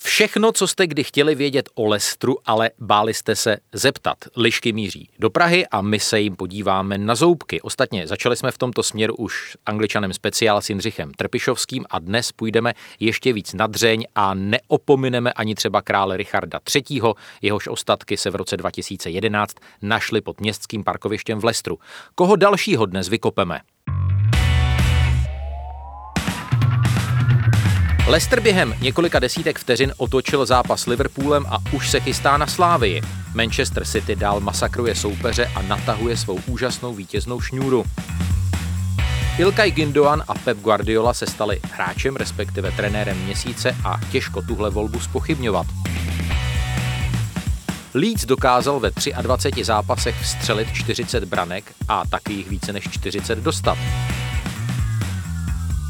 Všechno, co jste kdy chtěli vědět o Lestru, ale báli jste se zeptat. Lišky míří do Prahy a my se jim podíváme na zoubky. Ostatně začali jsme v tomto směru už s angličanem speciál s Jindřichem Trpišovským a dnes půjdeme ještě víc na dřeň a neopomineme ani třeba krále Richarda III., jehož ostatky se v roce 2011 našly pod městským parkovištěm v Lestru. Koho dalšího dnes vykopeme? Leicester během několika desítek vteřin otočil zápas Liverpoolem a už se chystá na Slávii. Manchester City dál masakruje soupeře a natahuje svou úžasnou vítěznou šňůru. Ilkay Gindoan a Pep Guardiola se stali hráčem, respektive trenérem měsíce a těžko tuhle volbu spochybňovat. Leeds dokázal ve 23 zápasech vstřelit 40 branek a taky jich více než 40 dostat.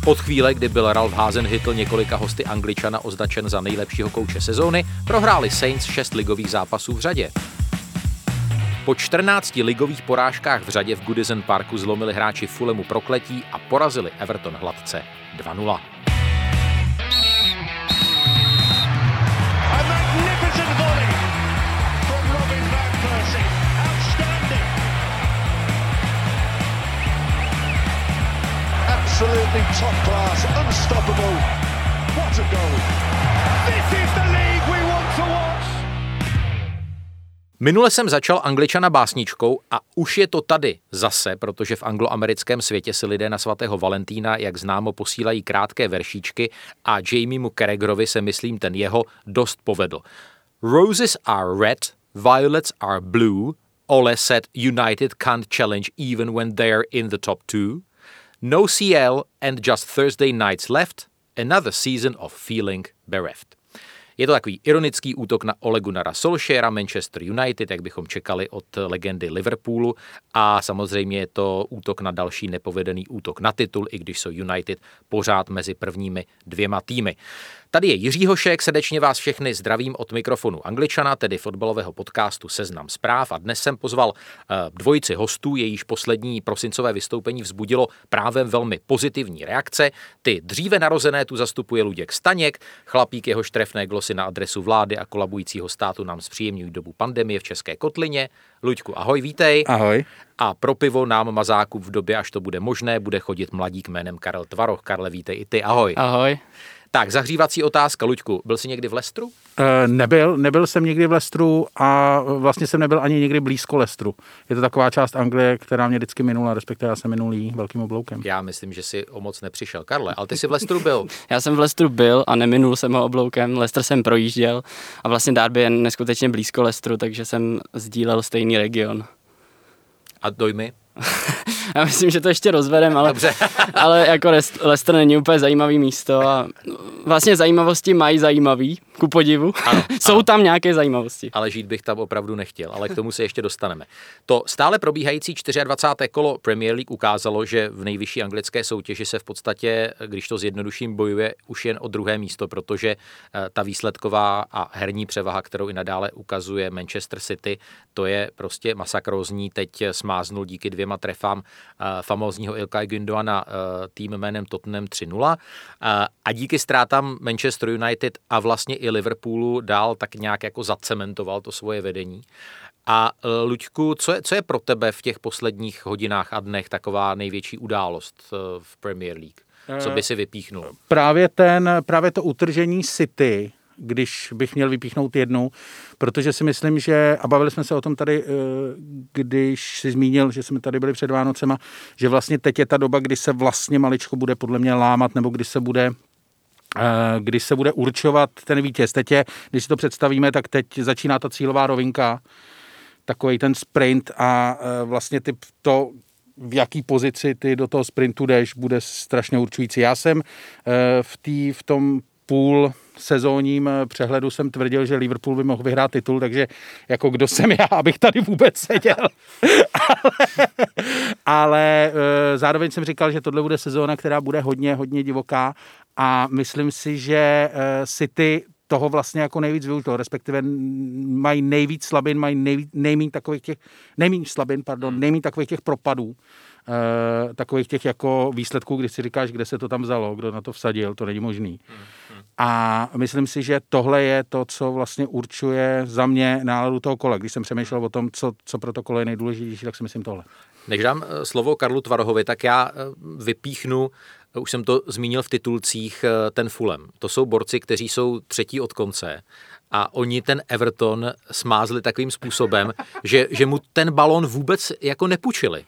Od chvíle, kdy byl Ralph Hasenhüttl několika hosty Angličana označen za nejlepšího kouče sezóny, prohráli Saints 6 ligových zápasů v řadě. Po 14 ligových porážkách v řadě v Goodison Parku zlomili hráči Fulemu prokletí a porazili Everton hladce 2-0. Absolutely top class, unstoppable. What a goal! This is the league we want to watch. Minule jsem začal angličana básničkou a už je to tady zase, protože v angloamerickém světě si lidé na svatého Valentína, jak známo, posílají krátké veršíčky a Jamiemu Carragherovi se myslím ten jeho dost povedl. Roses are red, violets are blue, Ole said United can't challenge even when they're in the top two. No CL and just Thursday nights left, another season of feeling bereft. Je to takový ironický útok na Ole Gunnara Solskjaera, Manchester United, jak bychom čekali od legendy Liverpoolu a samozřejmě je to útok na další nepovedený útok na titul, i když jsou United pořád mezi prvními dvěma týmy. Tady je Jiří Hošek, srdečně vás všechny zdravím od mikrofonu Angličana, tedy fotbalového podcastu Seznam zpráv a dnes jsem pozval eh, dvojici hostů, jejíž poslední prosincové vystoupení vzbudilo právě velmi pozitivní reakce. Ty dříve narozené tu zastupuje Luděk Staněk, chlapík jehož trefné glosy na adresu vlády a kolabujícího státu nám zpříjemňují dobu pandemie v České kotlině. Luďku, ahoj, vítej. Ahoj. A pro pivo nám mazáku v době, až to bude možné, bude chodit mladík jménem Karel Tvaroch. Karle, vítej i ty, ahoj. Ahoj. Tak, zahřívací otázka, Luďku, byl jsi někdy v Lestru? Uh, nebyl, nebyl jsem nikdy v Lestru a vlastně jsem nebyl ani někdy blízko Lestru. Je to taková část Anglie, která mě vždycky minula, respektive já jsem minulý velkým obloukem. Já myslím, že si o moc nepřišel. Karle, ale ty jsi v Lestru byl. já jsem v Lestru byl a neminul jsem ho obloukem. Lester jsem projížděl a vlastně Darby je neskutečně blízko Lestru, takže jsem sdílel stejný region. A dojmy? Já myslím, že to ještě rozvedem, ale, ale jako Leicester není úplně zajímavý místo a vlastně zajímavosti mají zajímavý, ku podivu. Ano, Jsou ano. tam nějaké zajímavosti. Ale žít bych tam opravdu nechtěl, ale k tomu se ještě dostaneme. To stále probíhající 24. kolo Premier League ukázalo, že v nejvyšší anglické soutěži se v podstatě, když to zjednoduším, bojuje už jen o druhé místo, protože eh, ta výsledková a herní převaha, kterou i nadále ukazuje Manchester City, to je prostě masakrózní. Teď smáznul díky dvěma trefám famózního Ilkay Gündoana eh, tým jménem Tottenham 3-0 a díky ztrátám Manchester United a vlastně i Liverpoolu dál tak nějak jako zacementoval to svoje vedení. A Luďku, co je, co je pro tebe v těch posledních hodinách a dnech taková největší událost v Premier League? Co by si vypíchnul? Právě, ten, právě to utržení City, když bych měl vypíchnout jednu, protože si myslím, že, a bavili jsme se o tom tady, e, když si zmínil, že jsme tady byli před Vánocema, že vlastně teď je ta doba, kdy se vlastně maličko bude podle mě lámat, nebo kdy se bude Eh, když se bude určovat ten vítěz. Teď je, když si to představíme, tak teď začíná ta cílová rovinka, takový ten sprint a eh, vlastně ty to, v jaký pozici ty do toho sprintu jdeš, bude strašně určující. Já jsem eh, v, tý, v tom půl sezónním přehledu jsem tvrdil, že Liverpool by mohl vyhrát titul, takže jako kdo jsem já, abych tady vůbec seděl. ale, ale zároveň jsem říkal, že tohle bude sezóna, která bude hodně, hodně divoká a myslím si, že City toho vlastně jako nejvíc využil, respektive mají nejvíc slabin, mají nejvíc, nejméně takových těch, nejméně slabin, pardon, hmm. nejméně takových těch propadů, eh, takových těch jako výsledků, kdy si říkáš, kde se to tam vzalo, kdo na to vsadil, to není možný. Hmm. A myslím si, že tohle je to, co vlastně určuje za mě náladu toho kola. Když jsem přemýšlel o tom, co, co pro to kolo je nejdůležitější, tak si myslím tohle. Než dám eh, slovo Karlu Tvarohovi, tak já eh, vypíchnu už jsem to zmínil v titulcích, eh, ten Fulham. To jsou borci, kteří jsou třetí od konce a oni ten Everton smázli takovým způsobem, že, že mu ten balon vůbec jako nepůjčili.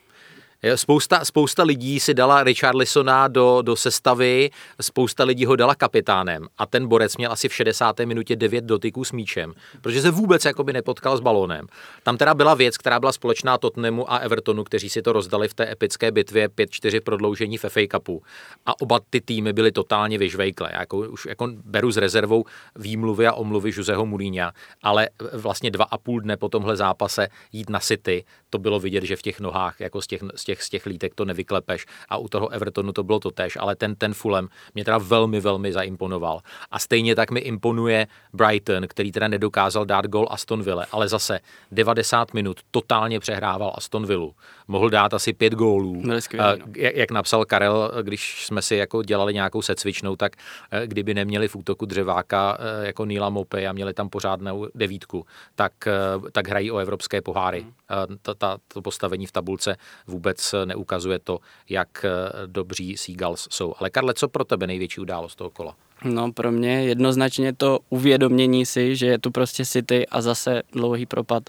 Spousta, spousta lidí si dala Richarlisona do, do sestavy, spousta lidí ho dala kapitánem a ten borec měl asi v 60. minutě 9 dotyků s míčem, protože se vůbec jakoby nepotkal s balónem. Tam teda byla věc, která byla společná Tottenhamu a Evertonu, kteří si to rozdali v té epické bitvě 5-4 prodloužení v FA Cupu. A oba ty týmy byly totálně vyžvejklé. Jako, už jako beru s rezervou výmluvy a omluvy Joseho Mourinha, ale vlastně dva a půl dne po tomhle zápase jít na City, to bylo vidět, že v těch nohách, jako z těch, z těch, z těch lítek to nevyklepeš a u toho Evertonu to bylo to tež, ale ten, ten Fulham mě teda velmi, velmi zaimponoval. A stejně tak mi imponuje Brighton, který teda nedokázal dát gol Aston Villa, ale zase 90 minut totálně přehrával Aston Villa. Mohl dát asi pět gólů. No. Jak, jak napsal Karel, když jsme si jako dělali nějakou secvičnou, tak eh, kdyby neměli v útoku dřeváka eh, jako Níla Mopy a měli tam pořádnou devítku, tak, eh, tak hrají o evropské poháry. Hmm. Ta, ta, to postavení v tabulce vůbec neukazuje to, jak dobří Seagulls jsou. Ale Karle, co pro tebe největší událost toho kola? No pro mě jednoznačně to uvědomění si, že je tu prostě City a zase dlouhý propad,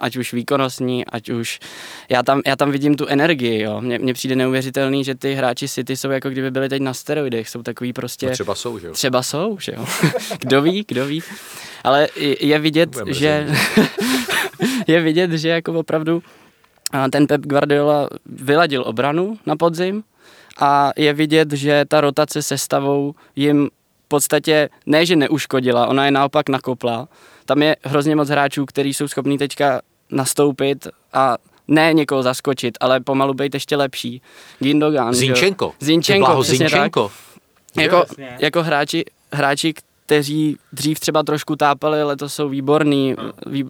ať už výkonnostní, ať už... Já tam, já tam vidím tu energii, jo. Mně, mně přijde neuvěřitelný, že ty hráči City jsou jako kdyby byli teď na steroidech, jsou takový prostě... No třeba jsou, že jo? Třeba jsou, že jo. kdo ví, kdo ví. Ale je vidět, že... je vidět, že jako opravdu ten Pep Guardiola vyladil obranu na podzim, a je vidět, že ta rotace sestavou jim v podstatě ne, že neuškodila, ona je naopak nakopla. Tam je hrozně moc hráčů, kteří jsou schopní teďka nastoupit a ne někoho zaskočit, ale pomalu být ještě lepší. Gindogan. Zinčenko. Zinčenko, Zinčenko. Jako, jako hráči, hráči, kteří dřív třeba trošku tápali, ale to jsou výborný,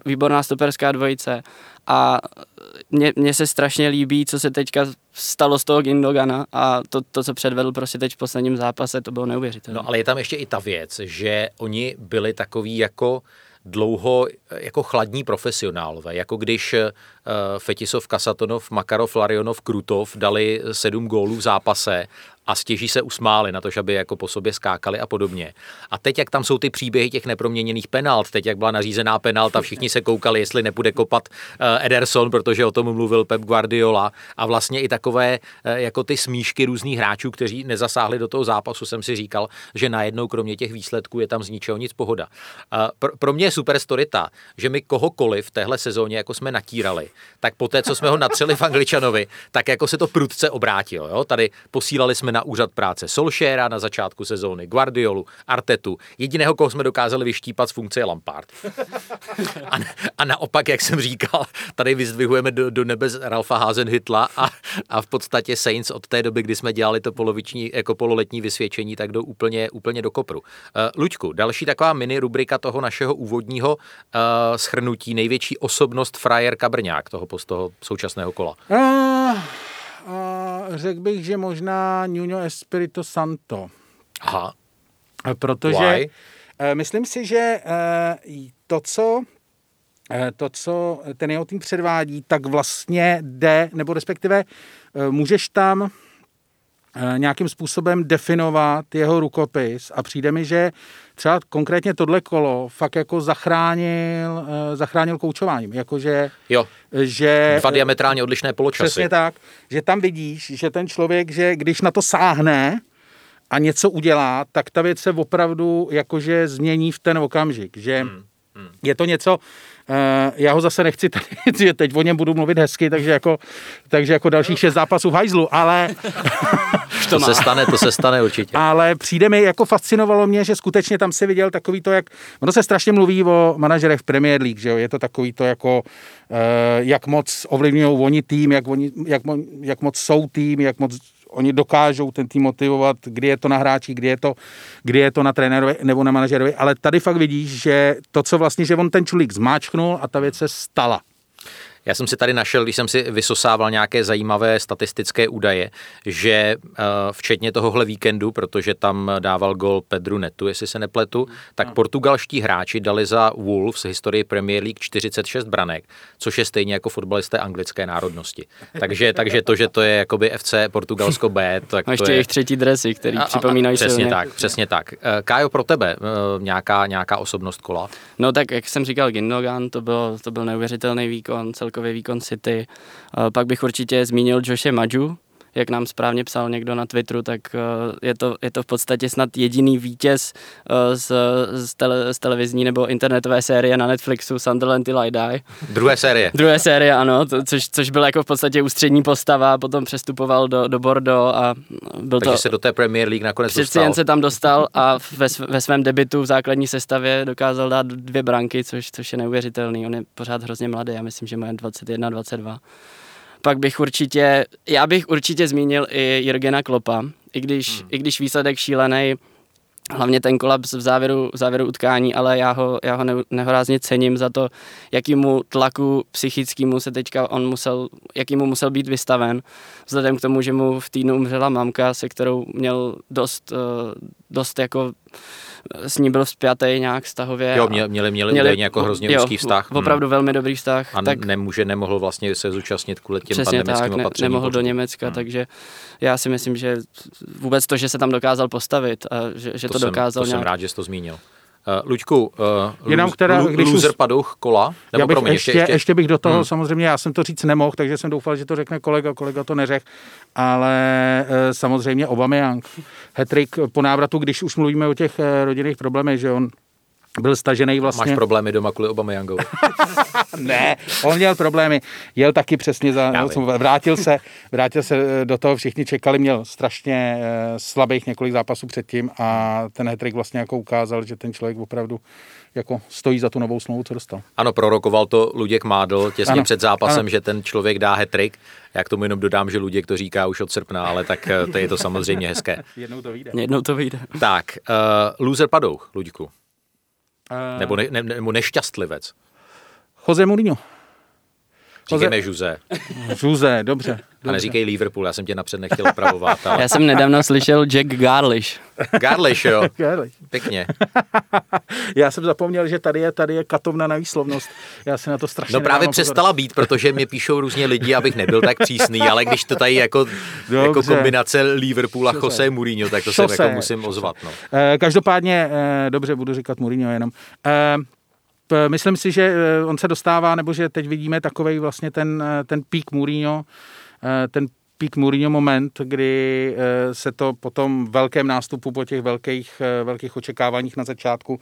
výborná stoperská dvojice. A mně se strašně líbí, co se teďka stalo z toho Gindogana a to, to, co předvedl prostě teď v posledním zápase, to bylo neuvěřitelné. No ale je tam ještě i ta věc, že oni byli takový jako dlouho jako chladní profesionálové, jako když uh, Fetisov, Kasatonov, Makarov, Larionov, Krutov dali sedm gólů v zápase a stěží se usmáli na to, že by jako po sobě skákali a podobně. A teď, jak tam jsou ty příběhy těch neproměněných penalt, teď, jak byla nařízená penalta, všichni se koukali, jestli nebude kopat uh, Ederson, protože o tom mluvil Pep Guardiola a vlastně i takové uh, jako ty smíšky různých hráčů, kteří nezasáhli do toho zápasu, jsem si říkal, že najednou kromě těch výsledků je tam z ničeho nic pohoda. Uh, pro, mě je super story ta, že my kohokoliv v téhle sezóně, jako jsme natírali, tak poté, co jsme ho natřeli v Angličanovi, tak jako se to prudce obrátilo. Jo? Tady posílali jsme na úřad práce Solšéra na začátku sezóny, Guardiolu, Artetu. Jediného, koho jsme dokázali vyštípat z funkce je Lampard. A, a naopak, jak jsem říkal, tady vyzdvihujeme do, do nebe Ralfa Hazenhytla a, a v podstatě Saints od té doby, kdy jsme dělali to poloviční, jako pololetní vysvědčení, tak jdou úplně, úplně do kopru. Uh, Luďku, další taková mini rubrika toho našeho úvodního uh, schrnutí, největší osobnost frajer Kabrňák toho, toho současného kola. Uh řekl bych, že možná Nuno Espirito Santo. Aha. Protože Why? Eh, myslím si, že eh, to, co eh, to, co ten jeho tým předvádí, tak vlastně jde, nebo respektive můžeš tam nějakým způsobem definovat jeho rukopis a přijde mi, že třeba konkrétně tohle kolo fakt jako zachránil, zachránil koučováním. Jakože, jo, že, dva diametrálně odlišné poločasy. Přesně tak, že tam vidíš, že ten člověk, že když na to sáhne a něco udělá, tak ta věc se opravdu jakože změní v ten okamžik, že hmm. Je to něco, Uh, já ho zase nechci tady, že teď o něm budu mluvit hezky, takže jako, takže jako dalších šest zápasů v hajzlu, ale... to, se stane, to se stane určitě. Ale přijde mi, jako fascinovalo mě, že skutečně tam si viděl takový to, jak... Ono se strašně mluví o manažerech v Premier League, že jo? Je to takový to jako, uh, jak moc ovlivňují oni tým, jak, oni, jak, jak moc jsou tým, jak moc oni dokážou ten tým motivovat, kdy je to na hráči, kdy je to, kdy je to na trenérovi nebo na manažerovi, ale tady fakt vidíš, že to, co vlastně, že on ten čulík zmáčknul a ta věc se stala. Já jsem si tady našel, když jsem si vysosával nějaké zajímavé statistické údaje, že eh, včetně tohohle víkendu, protože tam dával gol Pedru Netu, jestli se nepletu, tak portugalští hráči dali za Wolves historii Premier League 46 branek, což je stejně jako fotbalisté anglické národnosti. Takže, takže to, že to je jakoby FC Portugalsko B, tak a ještě to je... jejich třetí dresy, který a, připomínají Přesně silně. tak, přesně tak. Eh, Kájo, pro tebe eh, nějaká, nějaká osobnost kola? No tak, jak jsem říkal, Gindogan, to byl, to byl neuvěřitelný výkon, celkově celkový výkon City. Pak bych určitě zmínil Joshe Madju, jak nám správně psal někdo na Twitteru, tak eh, je to, je to v podstatě snad jediný vítěz eh, z, z, tele, z televizní nebo internetové série na Netflixu Sunderland Till I Die. Druhé série. Druhé série, ano, to, což, což byl jako v podstatě ústřední postava, potom přestupoval do, do Bordeaux a byl Takže to... se do té Premier League nakonec Přeci dostal. jen se tam dostal a ve, ve svém debitu v základní sestavě dokázal dát dvě branky, což, což je neuvěřitelný. On je pořád hrozně mladý, já myslím, že má 21, 22 pak bych určitě, já bych určitě zmínil i Jirgena Klopa, i když, hmm. i když výsledek šílený, hlavně ten kolaps v závěru, v závěru utkání, ale já ho, já ho ne, nehorázně cením za to, jakýmu tlaku psychickému se teďka on musel, jakýmu musel být vystaven, vzhledem k tomu, že mu v týdnu umřela mamka, se kterou měl dost, eh, dost jako s ní byl vzpjatý nějak vztahově. Jo, měli, měli, měli, měli jako hrozně jo, úzký vztah. Opravdu hmm. velmi dobrý vztah. A tak nemůže, nemohl vlastně se zúčastnit kvůli těm Přesně pandemickým tak, opatřením. Ne, nemohl do Německa, hmm. takže já si myslím, že vůbec to, že se tam dokázal postavit a že, že to, to dokázal jsem, to nějak... jsem rád, že jsi to zmínil. Uh, Luďku, uh, Jenom která, když loser už... paduch kola? Nebo já bych promiň, ještě, ještě, ještě, bych do toho, hmm. samozřejmě já jsem to říct nemohl, takže jsem doufal, že to řekne kolega, kolega to neřekl, ale e, samozřejmě Aubameyang. Hetrik po návratu, když už mluvíme o těch e, rodinných problémech, že on byl stažený vlastně. Máš problémy doma kvůli Obameyangovi? ne, on měl problémy. Jel taky přesně za... Vrátil se, vrátil se eh, do toho, všichni čekali, měl strašně slabých několik zápasů předtím a ten hetrik vlastně jako ukázal, že ten člověk opravdu jako stojí za tu novou smlouvu, co dostal. Ano, prorokoval to Luděk Mádl těsně ano, před zápasem, ano. že ten člověk dá hetrik. Já k tomu jenom dodám, že Luděk to říká už od srpna, ale tak to je to samozřejmě hezké. Jednou to vyjde. Jednou to vyjde. Tak, uh, loser padouch, Luďku. Uh, nebo, ne, ne, nebo nešťastlivec. Jose Mourinho. Říkejme Jose. Jose, dobře. Dobře. A neříkej Liverpool, já jsem tě napřed nechtěl opravovat. Ale... Já jsem nedávno slyšel Jack Garlish. Garlish, jo. Garlish. Pěkně. já jsem zapomněl, že tady je, tady je katovna na výslovnost. Já se na to strašně No právě přestala pozor. být, protože mě píšou různě lidi, abych nebyl tak přísný, ale když to tady jako, jako kombinace Liverpool a Jose Mourinho, tak to se jako musím ozvat. No. Eh, každopádně, eh, dobře, budu říkat Mourinho jenom. Eh, myslím si, že on se dostává, nebo že teď vidíme takový vlastně ten, ten pík Mourinho, ten peak Mourinho moment, kdy se to po tom velkém nástupu, po těch velkých, velkých očekáváních na začátku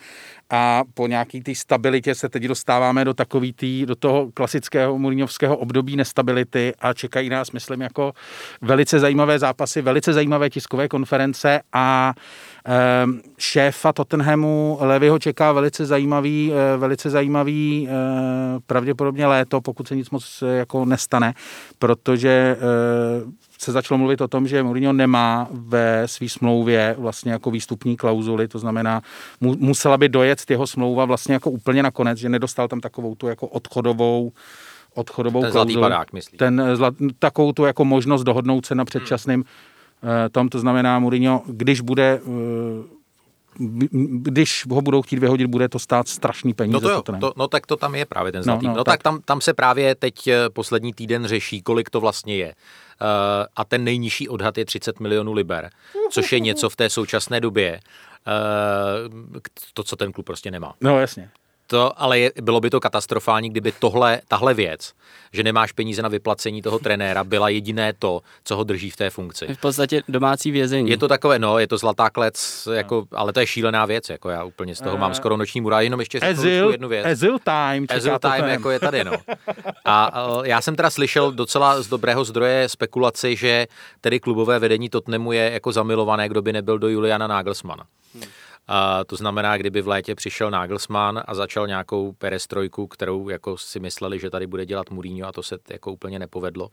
a po nějaký té stabilitě se teď dostáváme do takový tý, do toho klasického Mourinhovského období nestability a čekají nás, myslím, jako velice zajímavé zápasy, velice zajímavé tiskové konference a Ehm, šéfa Tottenhamu Levyho čeká velice zajímavý, eh, velice zajímavý eh, pravděpodobně léto, pokud se nic moc eh, jako nestane, protože se začalo mluvit o tom, že Mourinho nemá ve své smlouvě vlastně jako výstupní klauzuly, to znamená, mu, musela by dojet jeho smlouva vlastně jako úplně nakonec, že nedostal tam takovou tu jako odchodovou odchodovou ten klauzuli. Zlatý padák, myslí. Ten zlat, takovou tu jako možnost dohodnout se na hmm Eh, tam to znamená Mourinho, když bude eh, když ho budou chtít vyhodit, bude to stát strašný peníze. No, to jo, to, no tak to tam je právě ten zlatý. No, no, no tak, tak tam, tam se právě teď eh, poslední týden řeší, kolik to vlastně je. Uh, a ten nejnižší odhad je 30 milionů liber, což je něco v té současné době, uh, to, co ten klub prostě nemá. No jasně. To, ale je, bylo by to katastrofální, kdyby tohle, tahle věc, že nemáš peníze na vyplacení toho trenéra, byla jediné to, co ho drží v té funkci. V podstatě domácí vězení. Je to takové, no, je to zlatá klec, jako, ale to je šílená věc, jako já úplně z toho mám skoro noční mura, jenom ještě Ezil, jednu věc. Ezil time. Ezil to time ten. jako je tady, no. A, já jsem teda slyšel docela z dobrého zdroje spekulaci, že tedy klubové vedení Tottenhamu je jako zamilované, kdo by nebyl do Juliana Nagelsmana. A to znamená, kdyby v létě přišel Nagelsmann a začal nějakou perestrojku, kterou jako si mysleli, že tady bude dělat Mourinho a to se jako úplně nepovedlo,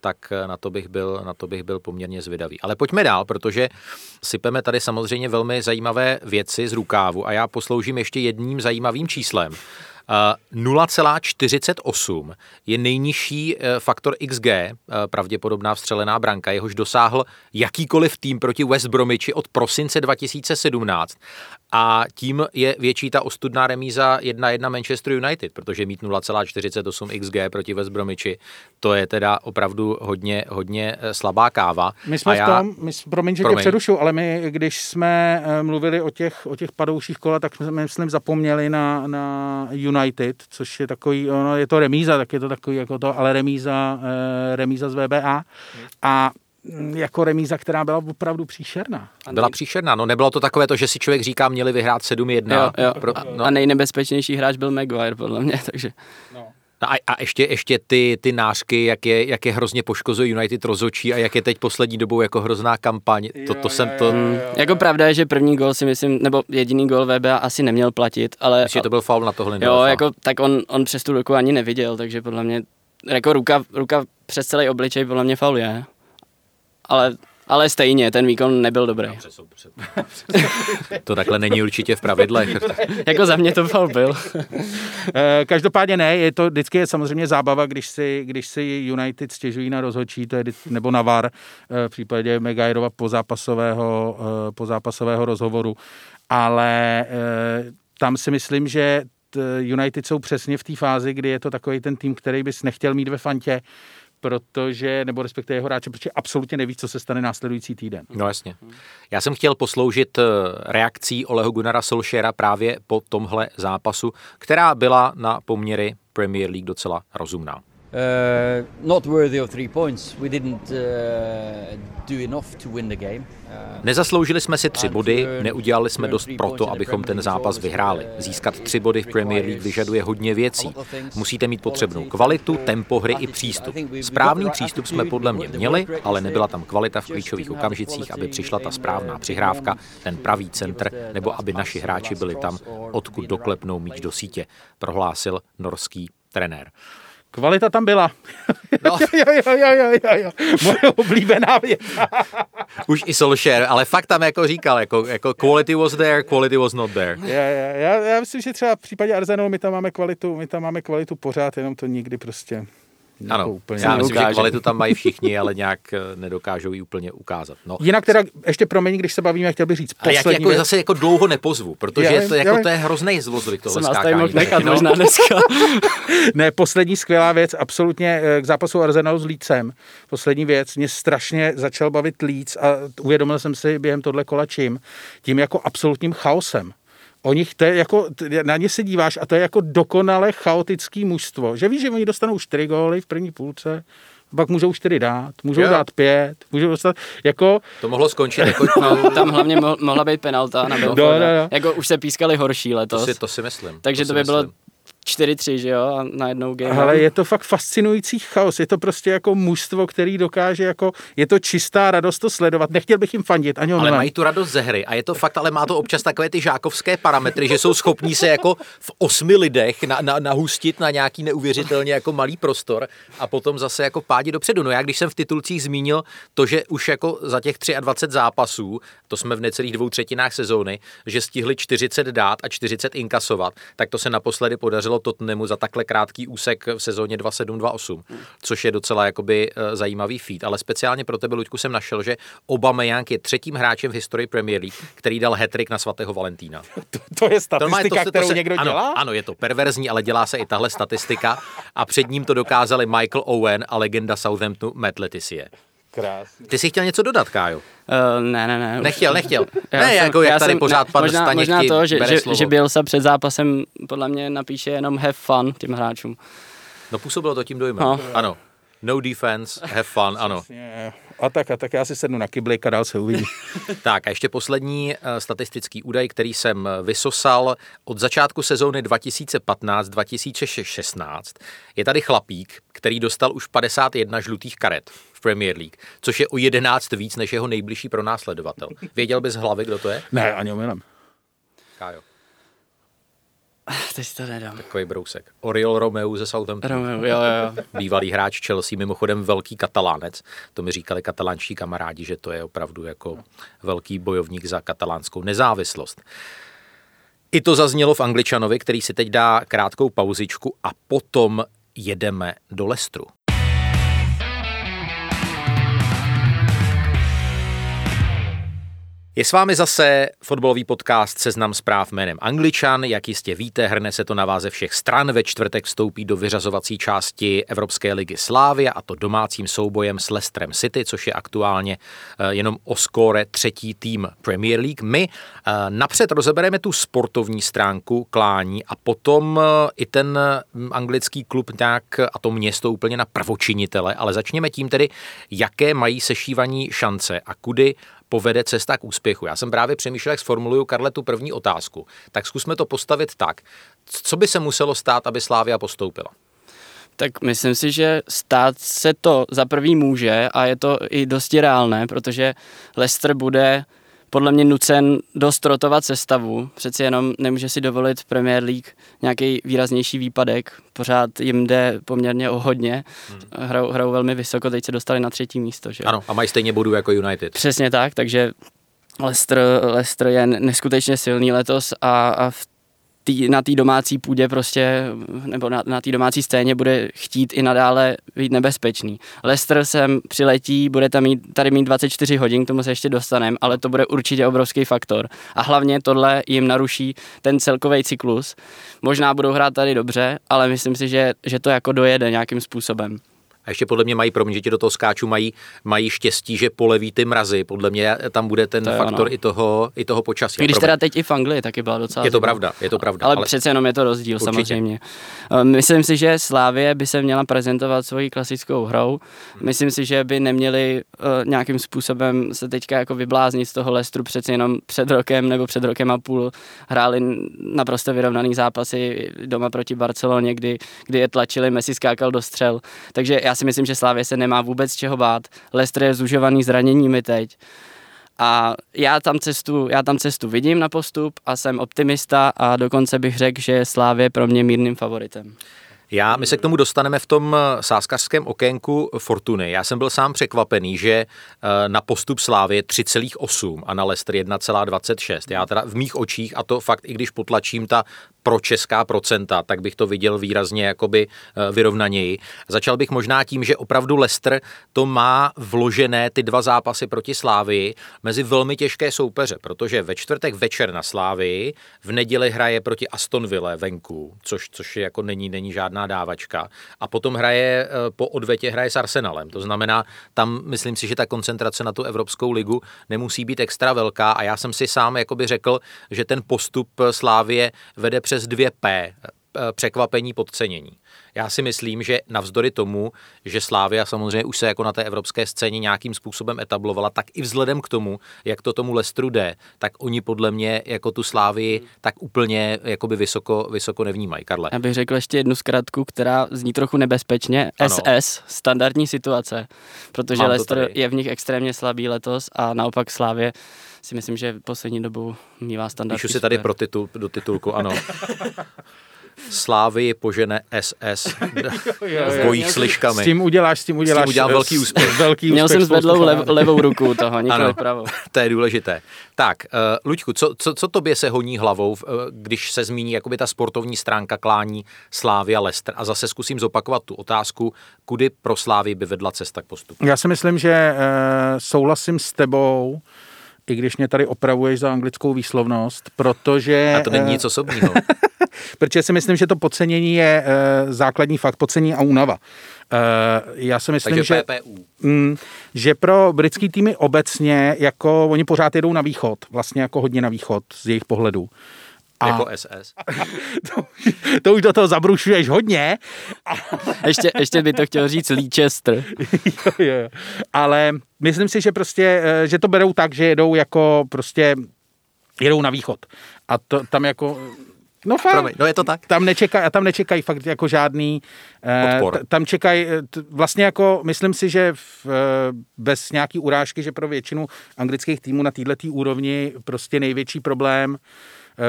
tak na to bych byl, na to bych byl poměrně zvědavý. Ale pojďme dál, protože sypeme tady samozřejmě velmi zajímavé věci z rukávu a já posloužím ještě jedním zajímavým číslem. Uh, 0,48 je nejnižší uh, faktor XG, uh, pravděpodobná vstřelená branka, jehož dosáhl jakýkoliv tým proti West Bromichi od prosince 2017 a tím je větší ta ostudná remíza 1-1 Manchester United, protože mít 0,48 XG proti West Bromichi, to je teda opravdu hodně, hodně eh, slabá káva. My jsme a v já, tom, my, promiň, že tě Promiň. přerušu, ale my, když jsme eh, mluvili o těch, o těch padouších kola, tak jsme, myslím, zapomněli na, na United, což je takový, ono je to remíza, tak je to takový jako to, ale remíza, eh, remíza z VBA. A mm, jako remíza, která byla opravdu příšerná. byla příšerná, no nebylo to takové to, že si člověk říká, měli vyhrát 7-1. Jo, jo. Pro, A, no, a nejnebezpečnější hráč byl Maguire, podle mě, takže No a, a ještě, ještě ty, ty nářky, jak je, jak je hrozně poškozuje United rozočí a jak je teď poslední dobou jako hrozná kampaň. To, to jsem to... jako pravda je, že první gol si myslím, nebo jediný gol VBA asi neměl platit, ale Myslím, že to byl faul na tohle. jo, jako, tak on, on přes tu ruku ani neviděl, takže podle mě, jako ruka, ruka přes celý obličej podle mě faul je. Ale, ale stejně, ten výkon nebyl dobrý. To takhle není určitě v pravidlech. jako za mě to faul byl. Eh, Každopádně ne, je to vždycky je samozřejmě zábava, když si, když si United stěžují na rozhodčí, to je, nebo na VAR, eh, v případě Megajrova pozápasového, eh, pozápasového rozhovoru. Ale tam si myslím, že United jsou přesně v té fázi, kdy je to takový ten tým, který bys nechtěl mít ve fantě, protože, nebo respektive jeho hráče, protože absolutně neví, co se stane následující týden. No jasně. Já jsem chtěl posloužit eh, reakcí Oleho Gunnara Solskjaera právě po tomhle zápasu, která byla na poměry Premier League docela rozumná. Uh, uh. Uh, Nezasloužili jsme si tři body, neudělali jsme dost proto, abychom ten zápas vyhráli. Získat tři body v Premier League vyžaduje hodně věcí. Musíte mít potřebnou kvalitu, tempo hry i přístup. Správný přístup jsme podle mě měli, ale nebyla tam kvalita v klíčových okamžicích, aby přišla ta správná přihrávka, ten pravý centr, nebo aby naši hráči byli tam, odkud doklepnou míč do sítě, prohlásil norský trenér. Kvalita tam byla. No. jo, jo, jo, jo, jo, jo. Moje oblíbená věc. Už i Solskjaer, ale fakt tam jako říkal, jako, jako quality was there, quality was not there. Já, já, já, já myslím, že třeba v případě Arsenalu my tam máme kvalitu, my tam máme kvalitu pořád, jenom to nikdy prostě Ano, úplně já myslím, že kvalitu tam mají všichni, ale nějak eh, nedokážou ji úplně ukázat. No. Jinak teda, ještě promiň, když se bavíme, chtěl bych říct Ale jak poslední jako věc. zase jako dlouho nepozvu, protože Já je to, jako, to je hrozný zlozvyk tohle Jsem nás skákání. mohl nechat no. možná dneska. Ne, poslední skvělá věc, absolutně eh, k zápasu Arsenalu s Lícem. Poslední věc, mě strašně začal bavit Líc a uvědomil jsem si během tohle kola čím. Tím jako absolutním chaosem. O nich, to je jako, na ně se díváš a to je jako dokonale chaotický mužstvo. Že víš, že oni dostanou čtyři góly v první půlce, pak můžou čtyři dát, můžou Jo. dát pět, můžou dostat, jako, To mohlo skončit jako, No, tam hlavně mo- mohla být penalta na Belforda. No, no, no. Jako už se pískali horší to, letos. si, to si myslím. takže to to by bylo myslím. 4-3, že jo, a najednou game. Ale je to fakt fascinující chaos. Je to prostě jako mužstvo, který dokáže jako, je to čistá radost to sledovat. Nechtěl bych jim fandit, ani Ale mají tu radost ze hry a je to fakt, ale má to občas takové ty žákovské parametry, že jsou schopní se jako v osmi lidech na, na, nahustit na nějaký neuvěřitelně jako malý prostor a potom zase jako pádit dopředu. No já když jsem v titulcích zmínil to, že už jako za těch 23 zápasů, to jsme v necelých dvou třetinách sezóny, že stihli 40 dát a 40 inkasovat, tak to se naposledy podařilo Tottenhamu za takhle krátký úsek v sezóně 27-28, což je docela jakoby eh, zajímavý feat. Ale speciálně pro tebe, Luďku, jsem našel, že Aubameyang je třetím hráčem v historii Premier League, který dal hetrik na svatého Valentína. To, to je statistika, to se- to kterou se- někdo ano, dělá? Ano, je to perverzní, ale dělá se i tahle statistika. A před ním to dokázali Michael Owen a legenda Southamptonu Matt Leticia. Krásný. Ty jsi chtěl něco dodat, Kájo? Uh, ne, ne, ne. Nechtěl, nechtěl. Já ne, jsem- jako jak já tady jsem- pořád ne, pan možná, Staněk možná to, že, že, slovo. že Bielsa před zápasem podle mě napíše jenom have fun těm hráčům. No působilo to tím dojmem. No. Ano. No defense, have fun, ano. A tak, a tak já si sednu na kyblík a dál se uvidí. Tak a ještě poslední eh, statistický údaj, který jsem eh, vysosal od začátku sezóny 2015-2016. Je tady chlapík, který dostal už 51 žlutých karet v Premier League, což je o 11 víc než jeho nejbližší pronásledovatel. Věděl bys z hlavy, kdo to je? ne, ani omylem. Kájo, Teď si to nedám. takový brousek. Oriol Romeu ze Southamptonu. Romeo, jo, jo, jo. Bývalý hráč Chelsea, mimochodem velký katalánec. To mi říkali katalánští kamarádi, že to je opravdu jako velký bojovník za katalánskou nezávislost. I to zaznělo v Angličanovi, který si teď dá krátkou pauzičku a potom jedeme do Lestru. Je s vámi zase fotbalový podcast Seznam zpráv jménem Angličan. Jak jistě víte, hrne se to na vás ze všech stran. Ve čtvrtek vstoupí do vyřazovací části Evropské ligy Slávia a to domácím soubojem s Leicesterem City, což je aktuálně eh, jenom o skóre třetí tým Premier League. My eh, napřed rozebereme tu sportovní stránku klání a potom eh, i ten mm, anglický klub nějak a to město úplně na prvočinitele, ale začněme tím tedy, jaké mají sešívaní šance a kudy povede cesta k úspěchu. Já jsem právě přemýšlel, jak sformuluju Karle tu první otázku. Tak zkusme to postavit tak. Co by se muselo stát, aby Slávia postoupila? Tak myslím si, že stát se to za prvý může a je to i dosti reálné, protože Leicester bude podle mě nucen dost rotovat sestavu. Přeci jenom nemůže si dovolit Premier League nějaký výraznější výpadek. Pořád jim jde poměrně o hodně. Hrajou, hrajou velmi vysoko, teď se dostali na třetí místo. Že? Ano, a mají stejně bodů jako United. Přesně tak, takže Leicester, Leicester je neskutečně silný letos a, a v tý, na té domácí půdě prostě, nebo na, na té domácí scéně bude chtít i nadále být nebezpečný. Leicester sem přiletí, bude tam mít, tady mít 24 hodin, k tomu se ještě dostaneme, ale to bude určitě obrovský faktor. A hlavně tohle jim naruší ten celkový cyklus. Možná budou hrát tady dobře, ale myslím si, že, že to jako dojede nějakým způsobem. A ještě podle mě mají, promiň, že ti do toho skáču, mají, mají štěstí, že poleví ty mrazy. Podle mě tam bude ten To faktor ono. i toho, i toho počasí. Když teda teď i v Anglii taky byla docela Je to zima. pravda, je to pravda. Ale, ale- přece jenom je to rozdíl Určitě. samozřejmě. Eh, Myslím si, že Slávě by se měla prezentovat svojí klasickou hrou. Myslím si, že by neměli uh, nějakým způsobem se teďka jako vybláznit z toho Lestru přeci jenom před rokem nebo před rokem a půl hráli naprosto vyrovnaný zápasy doma proti Barceloně, kdy, kdy je tlačili, Messi skákal do střel. Takže já si myslím, že Slávě se nemá vůbec čeho bát. Lestr je zužovaný zraněními teď. A já tam, cestu, já tam cestu vidím na postup a jsem optimista a dokonce bych řekl, že Slávě je pro mě mírným favoritem. Já, my se k tomu dostaneme v tom eh, sáskařském okénku Fortuny. Já jsem byl sám překvapený, že eh, na postup Slávy je 3,8 a na Leicester 1,26. Já teda v mých očích, a to fakt i když potlačím ta pro česká procenta, tak bych to viděl výrazně jakoby eh, vyrovnaněji. Začal bych možná tím, že opravdu Leicester to má vložené ty dva zápasy proti Slávii mezi velmi těžké soupeře, protože ve čtvrtek večer na Slávii, v neděli hraje proti Aston Ville venku, což, což jako není, není žádná dávačka. A potom hraje eh, po odvetě hraje s Arsenalem. To znamená, tam myslím si, že ta koncentrace na tu Evropskou ligu nemusí být extra velká a já jsem si sám jakoby řekl, že ten postup Slávie vede přes 2P eh, překvapení, podcenění. Já si myslím, že navzdory tomu, že Slávia samozřejmě už se jako na té evropské scéně nějakým způsobem etablovala, tak i vzhledem k tomu, jak to tomu Lestru jde, tak oni podle mě jako tu Slávii tak úplně jakoby vysoko, vysoko nevnímají. Karle. Já bych řekl ještě jednu zkratku, která zní trochu nebezpečně. Ano. SS, standardní situace, protože Mám tady. je v nich extrémně slabý letos a naopak Slávě si myslím, že poslední dobou mívá standardní Píšu si tady pro titul, do titulku, ano. Slávy požene SS v bojích s liškami. S tím uděláš, s tím uděláš. udělám eh, velký s- úspěch. Velký Měl úspěch jsem spoustu zvedlou lev, levou ruku toho, nikoli Ano. pravou. To je důležité. Tak, uh, Luďku, co, co, co tobě se honí hlavou, uh, když se zmíní jakoby ta sportovní stránka klání Slávy a Lester? A zase zkusím zopakovat tu otázku, kudy pro Slávy by vedla cesta k postupu. Já si myslím, že eh, souhlasím s tebou, i když mě tady opravuješ za anglickou výslovnost, protože... A to není eh, nic osobního. protože si myslím, že to podcenění je uh, základní fakt, podcenění a únava. Uh, já si myslím, Takže že, mm, že pro britský týmy obecně, jako oni pořád jedou na východ, vlastně jako hodně na východ z jejich pohledu. A Jako SS. to, to už do toho zabrušuješ hodně, Ještě, ještě by to chtěl říct Leicester. jo, jo. Ale myslím si, že prostě, eh, že to berou tak, že jedou jako prostě, jedou na východ. A to tam jako, no fakt, Promiň, no je to tak. tam nečekají, a tam nečekají fakt jako žádný eh, Odpor. t- Tam čekají, eh, t- vlastně jako, myslím si, že v, eh, bez nějaký urážky, že pro většinu anglických týmů na této úrovni prostě největší problém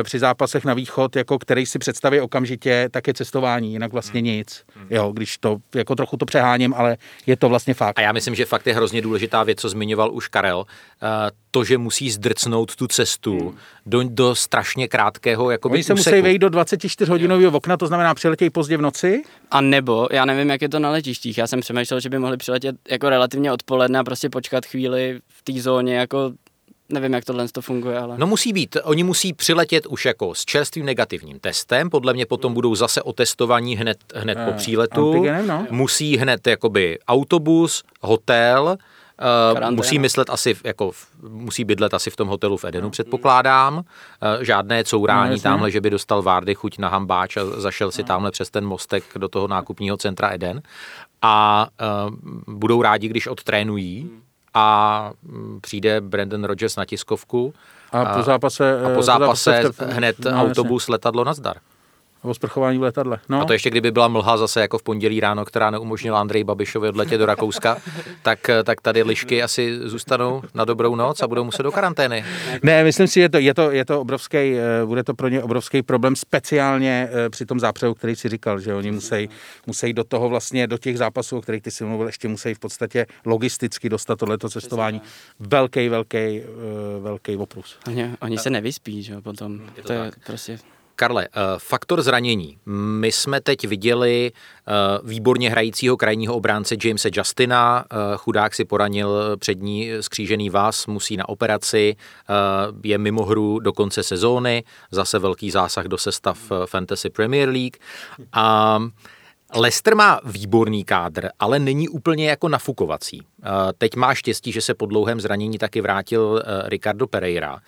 při zápasech na východ, jako který si představí okamžitě, tak je cestování, jinak vlastně nic. Jo, když to, jako trochu to přeháním, ale je to vlastně fakt. A já myslím, že fakt je hrozně důležitá věc, co zmiňoval už Karel, eh, to, že musí zdrcnout tu cestu do, do strašně krátkého jakoby, Oni se úseku. musí vejít do 24 hodinového okna, to znamená přiletějí pozdě v noci. A nebo, já nevím, jak je to na letištích, já jsem přemýšlel, že by mohli přiletět jako relativně odpoledne a prostě počkat chvíli v té zóně, jako nevím, jak tohle to funguje, ale... No musí být, oni musí přiletět už jako s čerstvým negativním testem, podle mě potom budou zase otestovaní hned, hned po Eh, příletu. antigenem, no. Musí hned jakoby autobus, hotel, Uh, Karanténa. musí myslet asi, jako, musí bydlet asi v tom hotelu v Edenu, předpokládám. Uh, žádné courání No, tamhle, že by dostal Várdy chuť na hambáč a zašel si tamhle přes ten mostek do toho nákupního centra Eden. A uh, budou rádi, když odtrénují a mm, přijde Brandon Rodgers na tiskovku A po zápase, a eh, po zápase hned no, jasně. autobus, letadlo nazdar. O sprchování v letadle. No. A to ještě kdyby byla mlha zase jako v pondělí ráno, která neumožnila Andrej Babišovi odletět do Rakouska, tak, tak tady lišky asi zůstanou na dobrou noc a budou muset do karantény. Ne, myslím si, že to, je, to, je to obrovský, eh, bude to pro ně obrovský problém, speciálně eh, při tom zápřehu, který si říkal, že oni musí, musí do toho vlastně, do těch zápasů, o kterých ty si mluvil, ještě musí v podstatě logisticky dostat tohleto cestování. Velký, velký, eh, velký oprus. Oni, oni se nevyspí, že jo, potom. to to je tak. prostě... Karle, eh, faktor zranění. My jsme teď viděli eh, výborně hrajícího krajního obránce Jamesa Justina. Eh, Chudák si poranil přední skřížený vás, musí na operaci, je mimo hru do konce sezóny, zase velký zásah do sestav Fantasy Premier League. A Leicester má výborný kádr, ale není úplně jako nafukovací. Teď má štěstí, že se po dlouhém zranění taky vrátil Ricardo Pereira.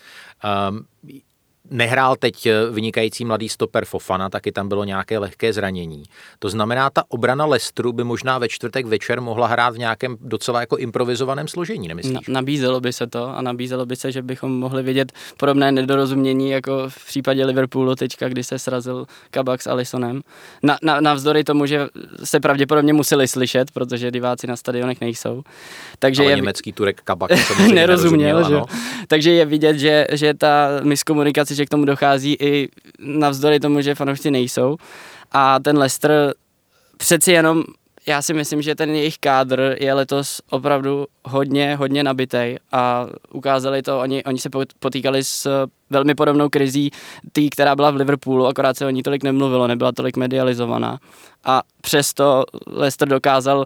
Nehrál teď eh, vynikající mladý stoper Fofana, taky tam bylo nějaké lehké zranění. To znamená, ta obrana Lestru by možná ve čtvrtek večer mohla hrát v nějakém docela jako improvizovaném složení, nemyslíš? Na, nabízelo by se to a nabízelo by se, že bychom mohli vidět podobné nedorozumění jako v případě Liverpoolu teďka, kdy se srazil Kabak s Alisonem. Na, na, navzdory tomu, že se pravděpodobně museli slyšet, protože diváci na stadionech nejsou. Takže Ale je, německý Turek Kabak samozřejmě nerozuměl, že? ano. Takže je vidět, že, že ta miskomunikace, že k tomu dochází i navzdory tomu, že fanoušci nejsou. A ten Leicester přeci jenom, já si myslím, že ten jejich kádr je letos opravdu hodně, hodně nabitej a ukázali to, oni, oni se pot- potýkali s velmi podobnou krizí tý, která byla v Liverpoolu, akorát se o ní tolik nemluvilo, nebyla tolik medializovaná. A přesto Leicester dokázal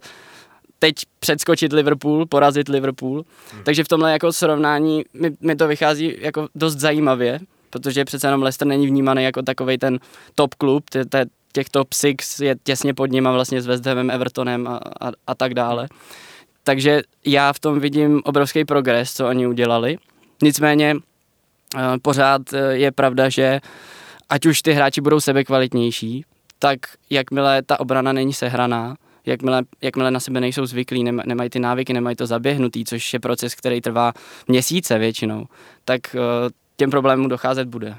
teď předskočit Liverpool, porazit Liverpool. Hmm. Takže v tomhle jako srovnání mi, mi to vychází jako dost zajímavě, protože přece jenom Leicester není vnímaný jako takový ten top klub, tě, tě, těch top six je těsně pod ním a vlastně s West Hamem, Evertonem a, a, a tak dále. Takže já v tom vidím obrovský progres, co oni udělali. Nicméně eh, pořád eh, je pravda, že ať už ty hráči budou sebekvalitnější, tak jakmile ta obrana není sehraná, jakmile, jakmile na sebe nejsou zvyklí, nema, nemají ty návyky, nemají to zaběhnutý, což je proces, který trvá měsíce většinou, tak eh, těm problémům docházet bude.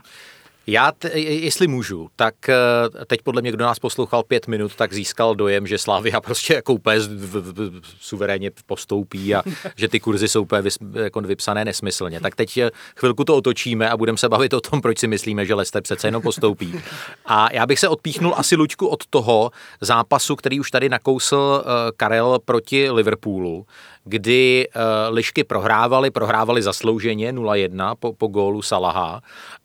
Já, t- jestli můžu, tak eh, teď podle mě, kdo nás poslouchal pět minut, tak získal dojem, že Slavia prostě jako úplně v- v- v- suverénně postoupí a že ty kurzy jsou úplně vys, jako vypsané nesmyslně. Tak teď eh, chvilku to otočíme a budeme se bavit o tom, proč si myslíme, že Leicester přece jenom postoupí. A já bych se odpíchnul asi Luďku od toho zápasu, který už tady nakousl eh, Karel proti Liverpoolu, kdy uh, Lišky prohrávali, prohrávali zaslouženě 0-1 po, po gólu Salaha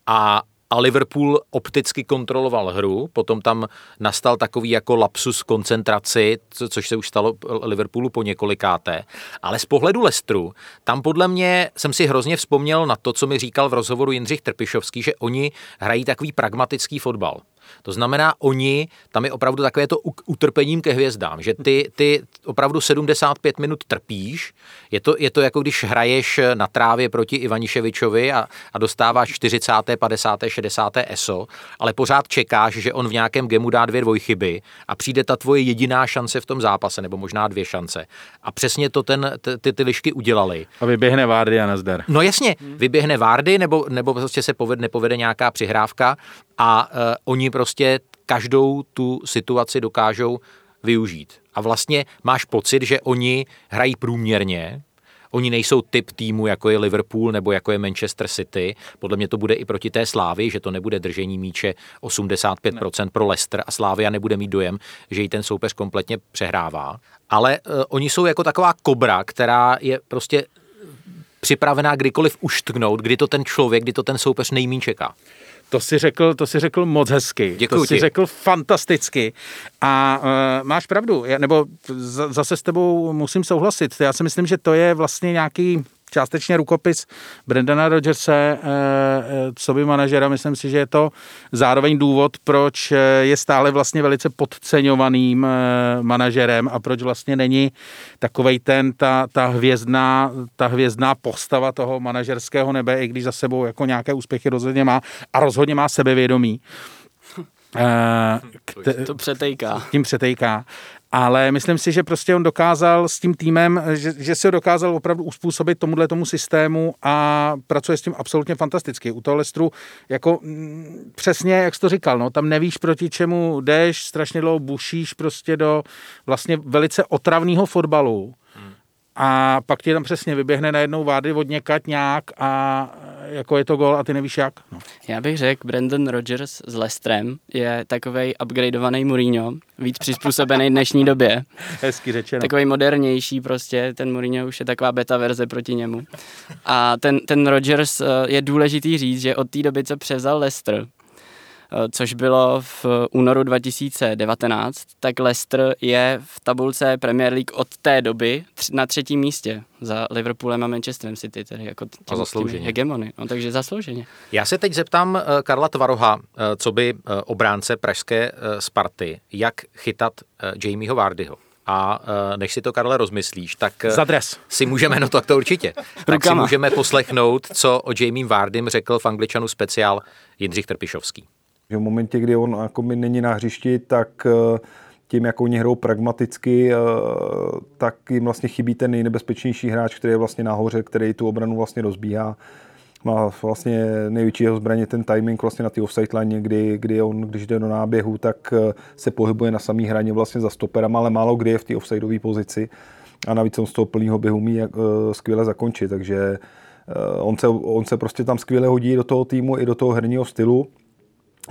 a a Liverpool opticky kontroloval hru, potom tam nastal takový jako lapsus koncentraci, co, což se už stalo Liverpoolu po několikáté. Ale z pohledu Lestru, tam podle mě jsem si hrozně vzpomněl na to, co mi říkal v rozhovoru Jindřich Trpišovský, že oni hrají takový pragmatický fotbal. To znamená, oni, tam je opravdu takové to utrpením ke hvězdám, že ty, ty opravdu 75 minut trpíš, je to, je to jako když hraješ na trávě proti Ivaniševičovi a, a dostáváš 40., 50., 60. ESO, ale pořád čekáš, že on v nějakém gemu dá dvě dvojchyby a přijde ta tvoje jediná šance v tom zápase, nebo možná dvě šance. A přesně to ten, ty, ty lišky udělali. A vyběhne Várdy a nazdar. No jasně, vyběhne Várdy, nebo, nebo prostě se povede, nepovede nějaká přihrávka a uh, oni prostě každou tu situaci dokážou využít. A vlastně máš pocit, že oni hrají průměrně, Oni nejsou typ týmu, jako je Liverpool nebo jako je Manchester City. Podle mě to bude i proti té Slávy, že to nebude držení míče 85% ne. pro Leicester a Slávia nebude mít dojem, že jí ten soupeř kompletně přehrává. Ale uh, oni jsou jako taková kobra, která je prostě připravená kdykoliv uštknout, kdy to ten člověk, kdy to ten soupeř nejmín čeká. To si řekl, to si řekl moc hezky. Děkuji to si ti. řekl fantasticky. A uh, máš pravdu, já, nebo z, zase s tebou musím souhlasit. Já si myslím, že to je vlastně nějaký částečně rukopis Brendana Rodgerse, eh, eh, co by manažera. Myslím si, že je to zároveň důvod, proč je stále vlastně velice podceňovaným manažerem a proč vlastně není takovej ten, ta, ta, hvězdná, ta hvězdná postava toho manažerského nebe, i když za sebou jako nějaké úspěchy rozhodně má a rozhodně má sebevědomí. Kte- to přetejká. Tím přetejká ale myslím si, že prostě on dokázal s tím týmem, že, že si ho dokázal opravdu uspůsobit tomuhle tomu systému a pracuje s tím absolutně fantasticky. U toho Lestru jako m, mm, přesně, jak jsi to říkal, no, tam nevíš proti čemu jdeš, strašně dlouho bušíš prostě do vlastně velice otravného fotbalu a pak ti tam přesně vyběhne najednou vády od někať nějak a jako je to gol a ty nevíš jak. No. Já bych řekl, Brandon Rogers s Lestrem je takový upgradeovaný Mourinho, víc přizpůsobený dnešní době. Hezky řečeno. Takový modernější prostě, ten Mourinho už je taková beta verze proti němu. A ten, ten Rogers eh, je důležitý říct, že od té doby, co převzal Leicester, Eh, což bylo v únoru 2019, tak Leicester je v tabulce Premier League od té doby na třetím místě za Liverpoolem a Manchesterem City, tedy jako tím, a zaslouženě. hegemony. No, takže zaslouženě. Já se teď zeptám uh, Karla Tvaroha, uh, co by obránce pražské Sparty, jak chytat Jamieho Vardyho. A než si to, Karle, rozmyslíš, tak Za dres. si můžeme, no to, to určitě, tak si můžeme poslechnout, co o Jamie Vardym řekl v Angličanu speciál Jindřich Trpišovský. Že v momentě, kdy on jako není na hřišti, tak eh, tím, jak oni hrajou pragmaticky, eh, tak jim vlastně chybí ten nejnebezpečnější hráč, který je vlastně nahoře, který tu obranu vlastně rozbíhá. Má vlastně největší jeho zbraně ten timing vlastně na té offside line, kdy, kdy on, když jde do náběhu, tak eh, se pohybuje na samý hraně vlastně za stoperem, ale málo kdy je v té offsideové pozici. A navíc on z toho plného běhu umí skvěle zakončit, takže on se, on se prostě tam skvěle hodí do toho týmu i do toho herního stylu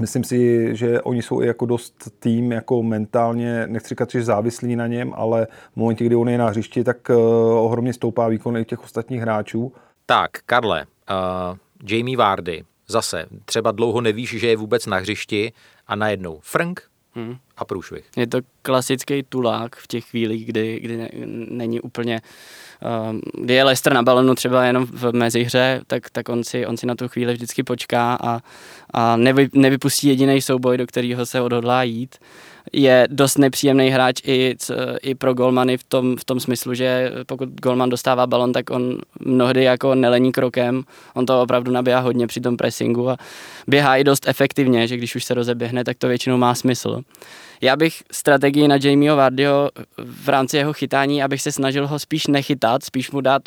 Myslím si, že oni jsou i jako dost tým jako mentálně, nechci říkat, že závislí na něm, ale v momentě, kdy on je na hřišti, tak uh, ohromně stoupá výkon i těch ostatních hráčů. Tak, Karle, uh, Jamie Vardy, zase, třeba dlouho nevíš, že je vůbec na hřišti a najednou Frank hmm. a průšvih. Je to klasický tulák v těch chvílích, kdy, kdy ne, není úplně Ehm, kdy je Leicester na balonu třeba jenom v mezihře, tak, tak on, si, on si na tu chvíli vždycky počká a, a nevy, nevypustí jediný souboj, do kterého se odhodlá jít. Je dost nepříjemný hráč i, i pro golmany v tom, v tom smyslu, že pokud golman dostává balon, tak on mnohdy jako nelení krokem, on to opravdu nabíhá hodně při tom pressingu a běhá i dost efektivně, že když už se rozeběhne, tak to většinou má smysl. Já bych strategii na Jamieho Vardyho v rámci jeho chytání, abych se snažil ho spíš nechytat, spíš mu dát,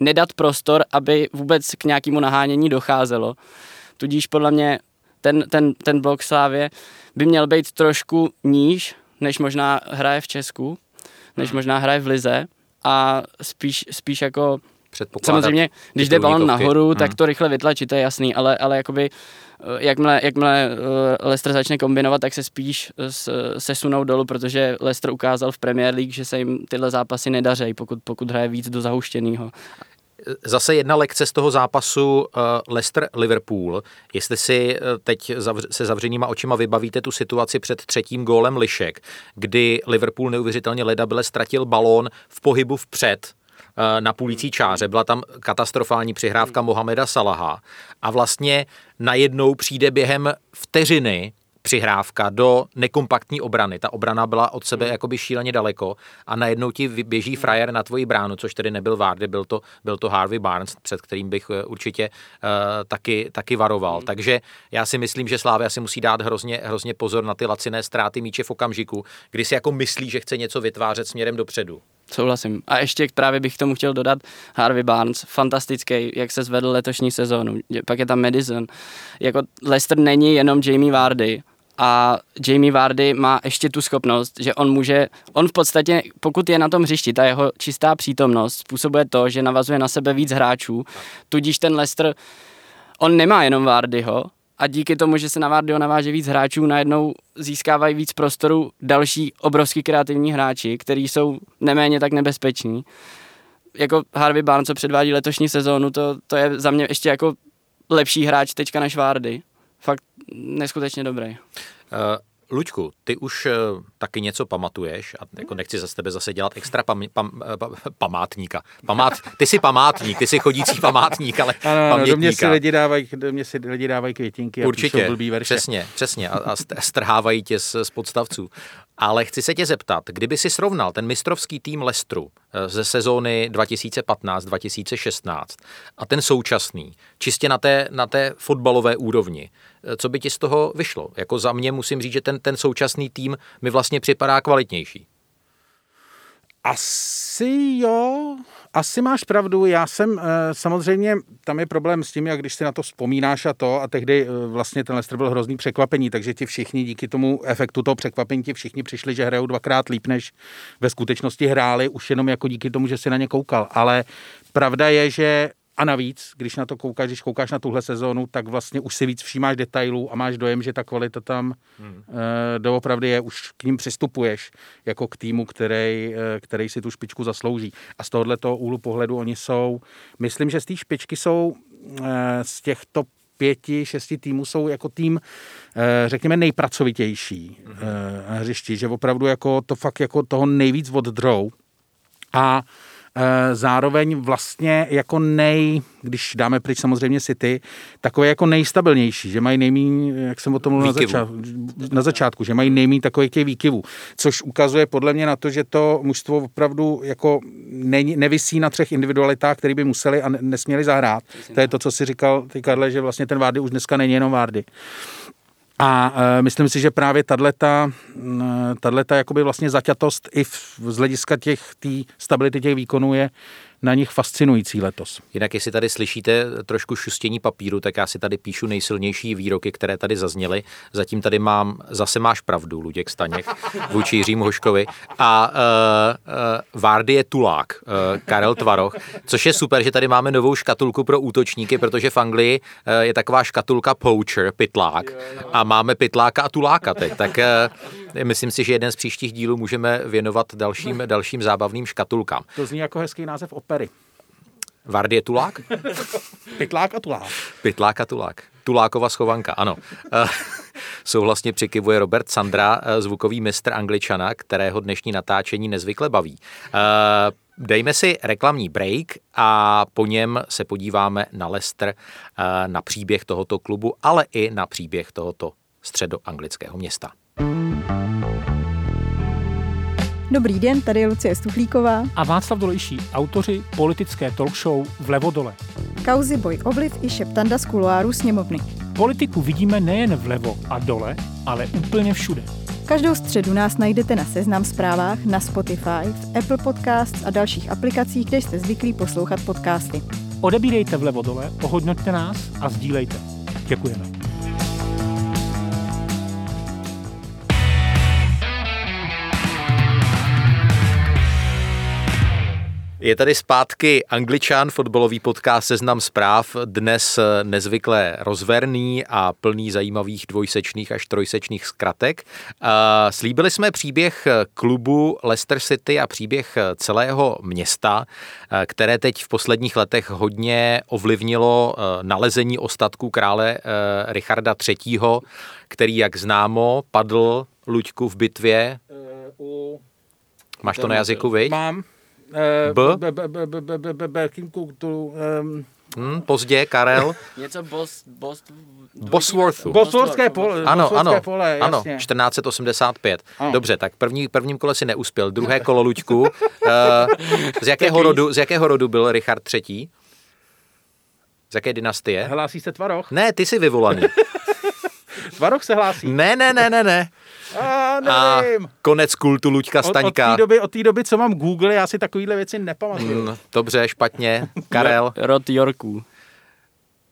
nedat prostor, aby vůbec k nějakému nahánění docházelo. Tudíž podle mě ten, ten, ten blok Slávě by měl být trošku níž, než možná hraje v Česku, než hmm. možná hraje v Lize a spíš, spíš jako Samozřejmě, když jde balon nahoru, hmm. tak to rychle vytlačí, to je jasný, ale, ale jakoby Eh, jakmile, jakmile eh, Leicester začne kombinovat, tak se spíš eh, sesunou dolů, protože Leicester ukázal v Premier League, že se jim tyhle zápasy nedařejí, pokud, pokud hraje víc do zahuštěného. zase jedna lekce z toho zápasu Leicester-Liverpool. Jestli si teď se zavřenýma očima vybavíte tu situaci před třetím gólem Lišek, kdy Liverpool neuvěřitelně ledabile ztratil balón v pohybu vpřed, na půlící čáře. Byla tam katastrofální přihrávka Mohameda Salaha a vlastně najednou přijde během vteřiny přihrávka do nekompaktní obrany. Ta obrana byla od sebe hmm. jakoby šíleně daleko a najednou ti běží frajer na tvoji bránu, což tedy nebyl Vardy, byl to, byl to Harvey Barnes, před kterým bych eh, určitě uh, taky, taky varoval. Hmm. Takže já si myslím, že Slávia si musí dát hrozně, hrozně pozor na ty laciné ztráty míče v okamžiku, kdy si jako myslí, že chce něco vytvářet směrem dopředu. Souhlasím. A ještě právě bych k tomu chtěl dodat Harvey Barnes, fantastický, jak se zvedl letošní sezónu. Pak je tam Madison. Jako Leicester není jenom Jamie Vardy, a Jamie Vardy má ještě tu schopnost, že on může, on v podstatě, pokud je na tom hřišti, ta jeho čistá přítomnost způsobuje to, že navazuje na sebe víc hráčů, tudíž ten Leicester, on nemá jenom Vardyho a díky tomu, že se na Vardyho naváže víc hráčů, najednou získávají víc prostoru další obrovský kreativní hráči, kteří jsou neméně tak nebezpeční. Jako Harvey Barnes, co předvádí letošní sezónu, to, to je za mě ještě jako lepší hráč teďka než Vardy fakt neskutečně dobrý. Uh, Luďku, ty už uh, taky něco pamatuješ a jako nechci za tebe zase dělat extra pam, pam, pam, památníka. Památ, ty jsi památník, ty jsi chodící památník, ale ano, pamětníka. Do mě si lidi dávají, do mě si lidi dávají květinky a Určitě, blbý verše. přesně, přesně a, a strhávají tě z, z podstavců. Ale chci se tě zeptat, kdyby si srovnal ten mistrovský tým Lestru eh, ze sezóny 2015-2016 a ten současný, čistě na té, na té fotbalové úrovni, eh, co by ti z toho vyšlo? Jako za mě musím říct, že ten, ten současný tým mi vlastně připadá kvalitnější. Asi jo, asi máš pravdu. Já jsem eh, samozřejmě, tam je problém s tím, jak když si na to vzpomínáš a to, a tehdy eh, vlastně ten Lester byl hrozný překvapení, takže ti všichni díky tomu efektu toho překvapení ti všichni přišli, že hrajou dvakrát líp, než ve skutečnosti hráli, už jenom jako díky tomu, že si na ně koukal. Ale pravda je, že a navíc, když na to koukáš, když koukáš na tuhle sezónu, tak vlastně už si víc všímáš detailů a máš dojem, že ta kvalita tam hmm. e, doopravdy je, už k ním přistupuješ jako k týmu, který, e, který si tu špičku zaslouží. A z tohoto úhlu pohledu oni jsou, myslím, že z té špičky jsou e, z těchto pěti, šesti týmů jsou jako tým, řekněme, nejpracovitější mm na hřišti, že opravdu jako to fakt jako toho nejvíc oddrou. A zároveň vlastně jako nej, když dáme pryč samozřejmě City, takové jako nejstabilnější, že mají nejmín, jak jsem o tom mluvil na, začátku, na začátku, že mají nejmín takových těch výkyvů, což ukazuje podle mě na to, že to mužstvo opravdu jako ne, nevisí na třech individualitách, které by museli a nesměli zahrát. To je to, co si říkal ty Karle, že vlastně ten Vardy už dneska není jenom Vardy. A e, myslím si, že právě tato, tato jakoby vlastně zaťatost i v, z hlediska těch tý stability těch výkonů je na nich fascinující letos. Jinak, jestli tady slyšíte trošku šustění papíru, tak já si tady píšu nejsilnější výroky, které tady zazněly. Zatím tady mám, zase máš pravdu, Luděk Staněk, vůči Jiřímu Hoškovi. A uh, uh, Vardy je tulák, uh, Karel Tvaroch, což je super, že tady máme novou škatulku pro útočníky, protože v Anglii uh, je taková škatulka poacher, pitlák, a máme pitláka a tuláka teď. Tak uh, myslím si, že jeden z příštích dílů můžeme věnovat dalším, dalším zábavným škatulkám. To zní jako hezký název opery. Vardy je tulák? Pytlák a tulák. Pytlák a tulák. Tulákova schovanka, ano. Eh, souhlasně přikivuje Robert Sandra, eh, zvukový mistr angličana, kterého dnešní natáčení nezvykle baví. Eh, dejme si reklamní break a po něm se podíváme na Leicester, na příběh tohoto klubu, ale i na příběh tohoto středoanglického města. Dobrý den, tady je Lucie Stuchlíková a Václav Dolejší, autoři politické talk show Vlevo dole. Kauzy Boj Obliv i šeptanda z kuloáru sněmovny. Politiku vidíme nejen vlevo a dole, ale úplně všude. Každou středu nás najdete na Seznam zprávách, na Spotify, v Apple Podcasts a dalších aplikacích, kde jste zvyklí poslouchat podcasty. Odebírejte vlevo dole, ohodnoťte nás a sdílejte. Děkujeme. Je tady zpátky Angličan, fotbalový podcast Seznam zpráv, dnes nezvykle rozverný a plný zajímavých dvojsečných až trojsečných zkratek. Slíbili jsme příběh klubu Leicester City a příběh celého města, které teď v posledních letech hodně ovlivnilo nalezení ostatků krále Richarda III., který, jak známo, padl Luďku v bitvě. Máš to na jazyku, viď? Mám. Eh, B? Berkin ehm, Hmm, pozdě, Karel. Něco Bos, Bos, Bosworthu. Bosworthské pole. Ano, ano, pole, ano, 1485. Ano. Dobře, tak první, prvním kole si neuspěl. Druhé kolo, Luďku. uh, z, jakého rodu, z jakého rodu byl Richard III? Z jaké dynastie? Hlásí se Tvaroch? Ne, ty jsi vyvolaný. Tvaroch se hlásí? Ne, ne, ne, ne, ne. A, a nevím. konec kultu Luďka Od, od Staňka. té doby, od té doby, co mám Google, já si takovýhle věci nepamatuju. Hmm, dobře, špatně. Karel, Rod Yorků. mě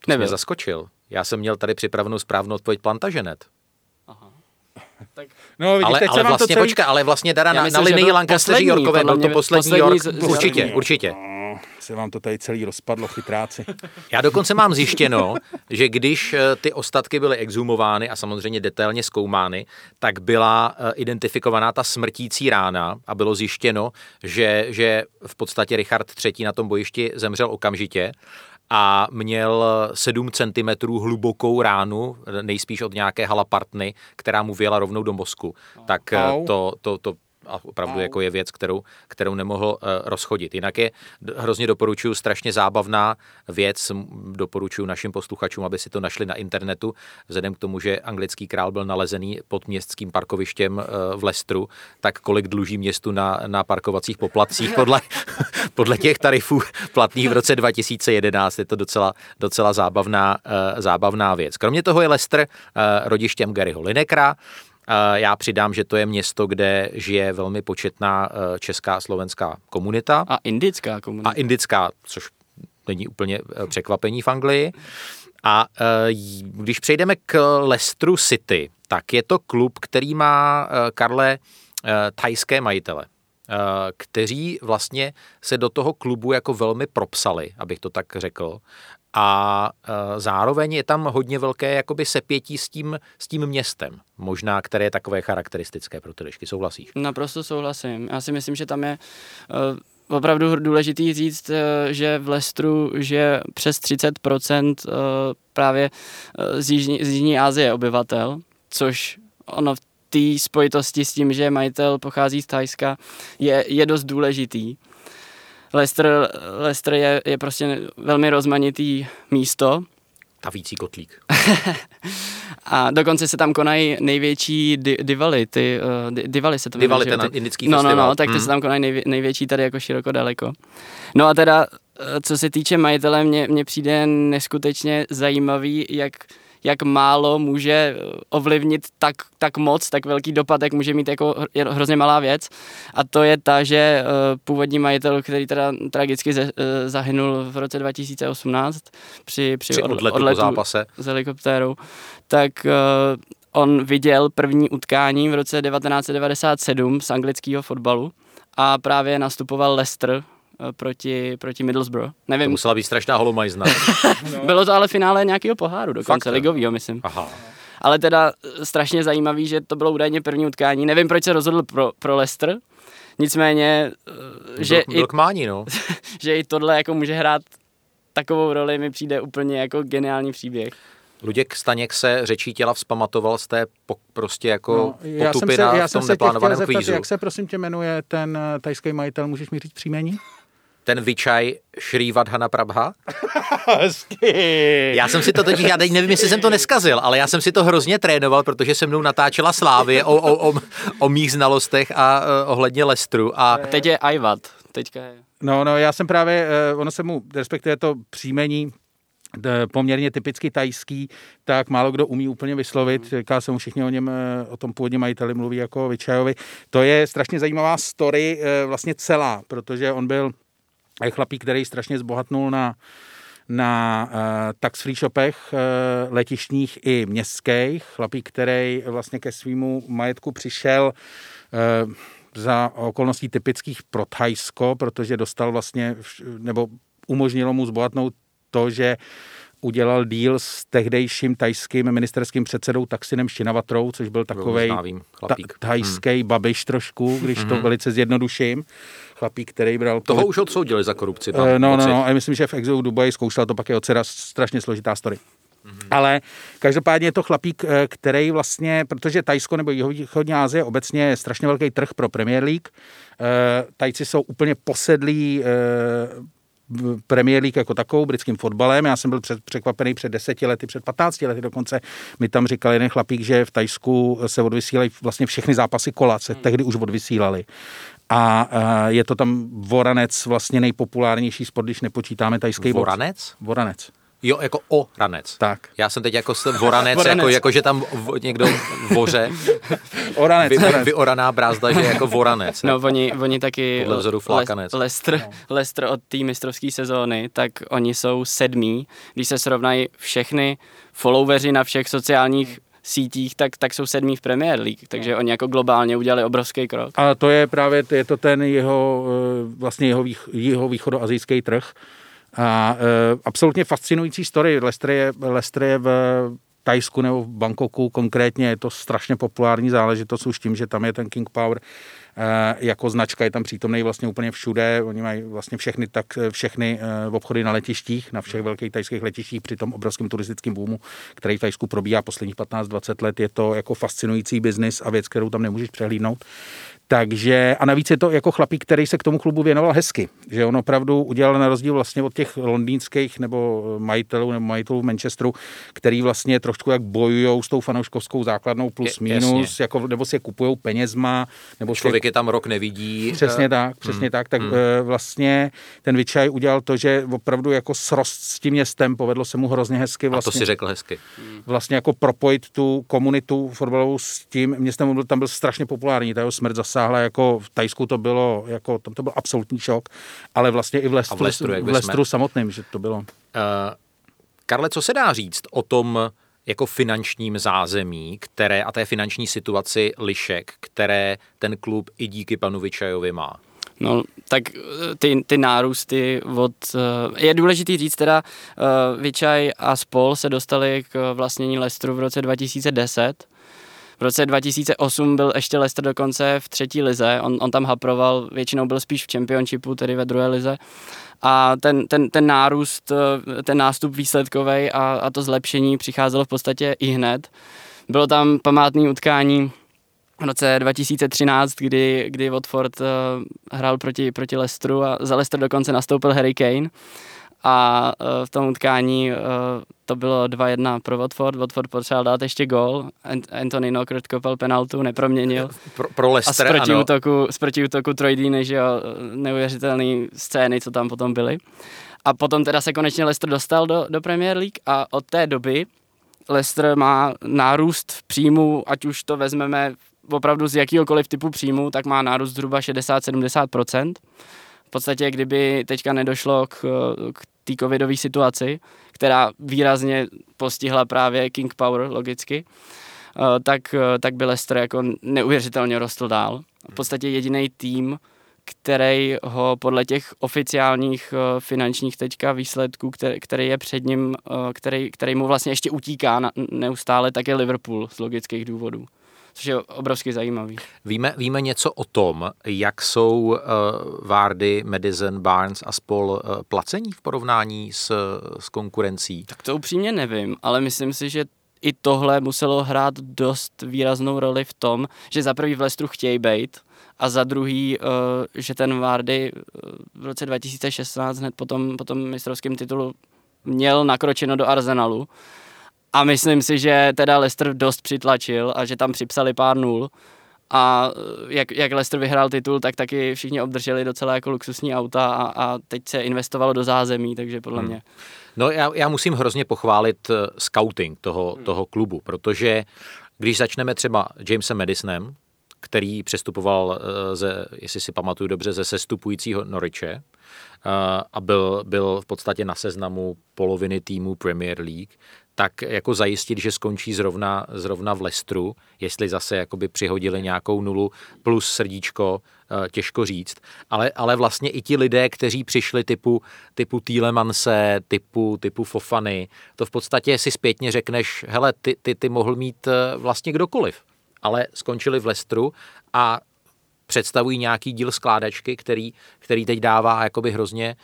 Nebyl. zaskočil. Já jsem měl tady připravenou správnou odpověď Plantagenet. No, vidíš, Ale, teď ale se vám to vlastně, celý... počkej, ale vlastně teda na, na myslím, že linii byl Lancasteři podle byl to poslední poslední York. z- z Určitě, Yorku. určitě. No, se vám to tady celý rozpadlo, chytráci. Já dokonce mám zjištěno, že když eh, ty ostatky byly exhumovány a samozřejmě detailně zkoumány, tak byla eh, identifikovaná ta smrtící rána a bylo zjištěno, že, že v podstatě Richard III. na tom bojišti zemřel okamžitě a měl 7 cm hlubokou ránu, nejspíš od nějaké halapartny, která mu vyjela rovnou do mozku. Tak eh, to, to, to a opravdu jako je věc, kterou, kterou nemohl uh, rozchodit. Jinak je hrozně doporučuji strašně zábavná věc, m, doporučuji našim posluchačům, aby si to našli na internetu, vzhledem k tomu, že anglický král byl nalezený pod městským parkovištěm uh, v Lestru, tak kolik dluží městu na, na parkovacích poplatcích podle, podle těch tarifů platných v roce 2011 je to docela, docela zábavná, uh, zábavná věc. Kromě toho je Leicester uh, rodištěm Garyho Linekra, Eh, Já přidám, že to je město, kde žije velmi početná eh, česká a slovenská komunita A indická komunita. a indická, což není úplně eh, překvapení v Anglii. A eh, když přejdeme k Leicesteru City, tak je to klub, který má, Karle, thajské majitele kteří vlastně se do toho klubu jako velmi propsali, abych to tak řekl. A eh, zároveň je tam hodně velké jakoby sepětí s tím, s tím městem, možná, které je takové charakteristické pro ty. Souhlasíš? Naprosto souhlasím. Já si myslím, že tam je uh, opravdu důležitý říct, uh, že v Lestru žije přes 30% uh, právě z, Jižní, z Jižní Asie obyvatel, což ono v té spojitosti s tím, že majitel pochází z Thajska, je, je dost důležitý. Leicester, Leicester je, je prostě velmi rozmanitý místo, Tavící kotlík. a dokonce se tam konají největší di- divaly, ty, uh, di- divaly se to jmenuje, Divaly, ten Ty- indický no, festival. No, no, tak ty Mm. se tam konají nejvě- největší tady jako široko daleko. No a teda, eh, co se týče majitele, mně, mně přijde neskutečně zajímavý, jak jak málo může eh, ovlivnit tak, tak moc, tak velký dopad, jak může mít jako hrozně malá věc. A to je ta, že uh, původní majitel, který teda tragicky ze, uh, zahynul v roce 2018 při, při, Při odle- odletu odletu zápase. s helikoptérou, tak on viděl první utkání v roce 1997 z anglického fotbalu a právě nastupoval Leicester eh, proti, proti Middlesbrough. To Nevím, musela být strašná holomajzna. bylo to ale finále nějakého poháru, dokonce Fakt, ligovýho, myslím. Aha. Ale teda eh, strašně zajímavý, že to bylo údajně první utkání. Nevím, proč se rozhodl pro, pro Leicester, nicméně, eh, že, byl, i, byl k mání, no. že i tohle jako může hrát takovou roli, mi přijde úplně jako geniální příběh. Luděk Staněk se řečí těla vzpamatoval z té po, prostě jako No, no, já jsem se, já v jsem tom se tě chtěl neplánovaném zeptat, kvízu. jak se prosím tě jmenuje ten eh, tajský majitel, můžeš mi říct příjmení? Ten Vichaj Šrývadhana Prabha. Hezky. Já jsem si to totiž, já teď nevím, jestli jsem to neskazil, ale já jsem si to hrozně trénoval, protože se mnou natáčela Slávě o, o, o, o mých znalostech a uh, ohledně Lestru. A A teď je Ajvat. Teďka je... No, no, já jsem právě, eh, ono se mu, respektive to příjmení, poměrně typicky tajský, tak málo kdo umí úplně vyslovit. Říká se mu všichni o něm, eh, o tom původně majiteli mluví jako o Vičajovi. To je strašně zajímavá story, vlastně celá, protože on byl eh, chlapík, který strašně zbohatnul na na uh, tax free shopech uh, letišních i městských. Chlapík, který vlastně ke svýmu majetku přišel uh, za okolností typických pro Thajsko, protože dostal vlastně, nebo umožnilo mu zbohatnout to, že udělal díl s tehdejším tajským ministerským předsedou Taksinem Šinavatrou, což byl takový ta, tajský hmm. babiš trošku, když hmm. to velice zjednoduším. Chlapík, který bral... Toho pohled... už odsoudili za korupci. Tam, uh, no, no, no, a myslím, že v exilu Dubaji zkoušel to pak je dcera strašně složitá story. Mm-hmm. Ale každopádně je to chlapík, eh, který vlastně, protože Tajsko nebo Jihovýchodní Asie obecně je strašně velký trh pro Premier League. Eh, Tajci jsou úplně posedlí Premier League jako takovou, britským fotbalem. Já jsem byl před, překvapený před deseti lety, před 15 lety dokonce. Mi tam říkal jeden chlapík, že v Tajsku se odvysílají vlastně všechny zápasy kola, se hmm. tehdy už odvysílali. A je to tam voranec, vlastně nejpopulárnější sport, když nepočítáme tajský Voranec? Box. Voranec. Jo, jako o ranec. Tak. Já jsem teď jako voranec, voranec. Jako, jako, že tam v, někdo voře. oranec, vy, oranec. Vyoraná brázda, že jako voranec. No, oni, oni taky Podle vzoru flákanec. Le, Lester, no. Lester od té mistrovské sezóny, tak oni jsou sedmí. Když se srovnají všechny followeri na všech sociálních sítích, tak, tak jsou sedmí v Premier League, takže oni jako globálně udělali obrovský krok. A to je právě, je to ten jeho, eh, vlastně jeho, vých, jeho východoazijský trh, a e, absolutně fascinující story. Leicester je, Leicester je v Tajsku nebo v Bangkoku konkrétně, je to strašně populární záležitost už tím, že tam je ten King Power e, jako značka, je tam přítomný vlastně úplně všude. Oni mají vlastně všechny, tak, všechny e, obchody na letištích, na všech velkých tajských letištích při tom obrovském turistickém boomu, který v Tajsku probíhá posledních 15-20 let. Je to jako fascinující biznis a věc, kterou tam nemůžeš přehlídnout. Takže a navíc je to jako chlapík, který se k tomu klubu věnoval hezky, že on opravdu udělal na rozdíl vlastně od těch londýnských nebo majitelů nebo majitelů v Manchesteru, který vlastně trošku jak bojují s tou fanouškovskou základnou plus je, minus, jako, nebo si je kupují penězma. Nebo Člověk je tam rok nevidí. Přesně tak, přesně hmm. tak. Tak hmm. Eh, vlastně ten Vyčaj udělal to, že opravdu jako srost s tím městem, povedlo se mu hrozně hezky. Vlastně, a to vlastně si řekl hezky. Vlastně jako propojit tu komunitu fotbalovou s tím městem, tam byl strašně populární, ta jeho smrt zase zasáhla, jako v Tajsku to bylo, jako tam to byl absolutní šok, ale vlastně i v Lestru, v Lestru, v Lestru samotným, že to bylo. Uh, Karle, co se dá říct o tom jako finančním zázemí, které a té finanční situaci lišek, které ten klub i díky panu Vyčajovi má? No, tak eh, ty, ty nárůsty od... Eh, je důležitý říct teda, Vyčaj a Spol se dostali k vlastnění Lestru v roce 2010 v roce 2008 byl ještě Leicester dokonce v třetí lize, on, on tam haproval, většinou byl spíš v championshipu, tedy ve druhé lize. A ten, ten, ten nárůst, ten nástup výsledkový a, a to zlepšení přicházelo v podstatě i hned. Bylo tam památné utkání v roce 2013, kdy, kdy Watford uh, hrál proti, proti Leicesteru a za Leicester dokonce nastoupil Harry Kane a uh, v tom utkání uh, to bylo 2-1 pro Watford. Watford potřeboval dát ještě gol. Anthony Knockert kopal penaltu, neproměnil. Pro, pro Leicester, a z protiútoku, z protiútoku Troy Deeney, že jo, neuvěřitelné scény, co tam potom byly. A potom teda se konečně Leicester dostal do, do Premier League a od té doby Leicester má nárůst v příjmu, ať už to vezmeme opravdu z jakýhokoliv typu příjmu, tak má nárůst zhruba 60-70%. V podstatě, kdyby teďka nedošlo k, k té covidové situaci, která výrazně postihla právě King Power logicky, eh, tak, eh, tak by Leicester jako neuvěřitelně rostl dál. V podstatě jediný tým, který ho podle těch oficiálních eh, finančních teďka výsledků, který, který je před ním, který, který mu vlastně ještě utíká neustále, tak je Liverpool z logických důvodů což je obrovsky zajímavý. Víme, víme něco o tom, jak jsou uh, Vardy, Madison, Barnes a spol uh, placení v porovnání s, s konkurencí? Tak to upřímně nevím, ale myslím si, že i tohle muselo hrát dost výraznou roli v tom, že za prvý v Lestru chtějí být a za druhý, uh, že ten Vardy v roce 2016 hned po tom, po tom mistrovském titulu měl nakročeno do Arsenalu a myslím si, že teda Leicester dost přitlačil a že tam připsali pár nul. A eh, jak, jak Leicester vyhrál titul, tak taky všichni obdrželi docela jako luxusní auta a, a teď se investovalo do zázemí, takže podle hmm. mě. No já, já musím hrozně pochválit eh, scouting toho, hmm. toho klubu, protože když začneme třeba Jamesem Madisonem, který přestupoval eh, ze, jestli si pamatuju dobře, ze sestupujícího Noriče a byl, byl v podstatě na seznamu poloviny týmu Premier League, tak jako zajistit, že skončí zrovna, zrovna v Lestru, jestli zase jakoby přihodili nějakou nulu plus srdíčko, eh, těžko říct. Ale, ale vlastně i ti lidé, kteří přišli typu, typu Týlemanse, typu, typu Fofany, to v podstatě si zpětně řekneš, hele, ty, ty, ty mohl mít eh, vlastně kdokoliv. Ale skončili v Lestru a představují nějaký díl skládačky, který, který teď dává jakoby hrozně,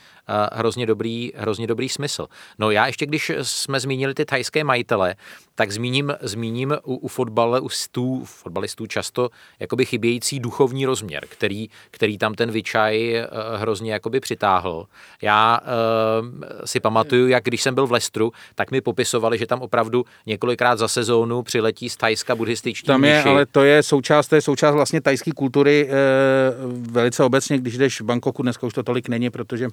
hrozně, dobrý, hrozně dobrý smysl. No já ještě, když jsme zmínili ty thajské majitele, tak zmíním, zmíním u, u fotbalistů, fotbalistů často jakoby chybějící duchovní rozměr, který, který tam ten Vichaj uh, hrozně jakoby přitáhl. Já uh, si pamatuju, jak když jsem byl v Lestru, tak mi popisovali, že tam opravdu několikrát za sezónu přiletí z Thajska buddhističtí Tam je, mniši. ale to je součást, to je součást vlastně tajské kultury e, velice obecně, když jdeš v Bangkoku, dneska už to tolik není, protože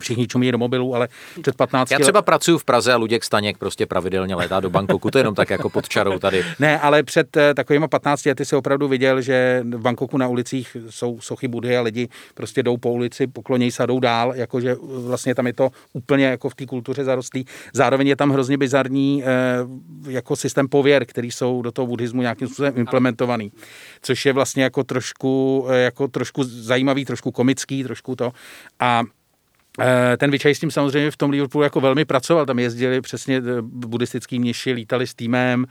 všichni čumí do mobilů, ale před 15 Já třeba pracuji v Praze a Luděk Staněk prostě pravidelně letá do Bangkoku, to je jenom tak jako pod čarou tady. Ne, ale před eh, takovými 15 lety si opravdu viděl, že v Bangkoku na ulicích jsou sochy Budhy a lidi prostě jdou po ulici, poklonějí se a jdou dál, jakože vlastně tam je to úplně jako v té kultuře zarostlý. Zároveň je tam hrozně bizarní eh, jako systém pověr, který jsou do toho buddhismu nějakým způsobem implementovaný, což je vlastně jako trošku, eh, jako trošku zajímavý, trošku komický, trošku to. A Eh, ten Vyčaj s tím samozřejmě v tom Liverpoolu jako velmi pracoval, tam jezdili přesně eh, buddhistický mniši, lítali s týmem,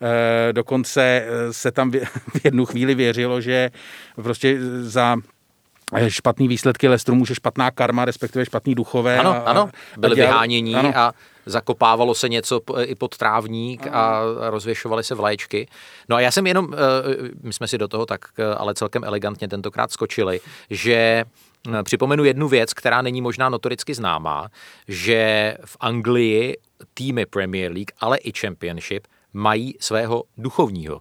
eh, dokonce se tam v jednu chvíli věřilo, že prostě za špatný výsledky Lestru může špatná karma, respektive špatný duchové. Ano, a, ano, byli a dělal, vyhánění ano. a zakopávalo se něco i pod trávník a rozvěšovaly se vlaječky. No a já jsem jenom, my jsme si do toho tak ale celkem elegantně tentokrát skočili, že Připomenu jednu věc, která není možná notoricky známá, že v Anglii týmy Premier League, ale i Championship mají svého duchovního.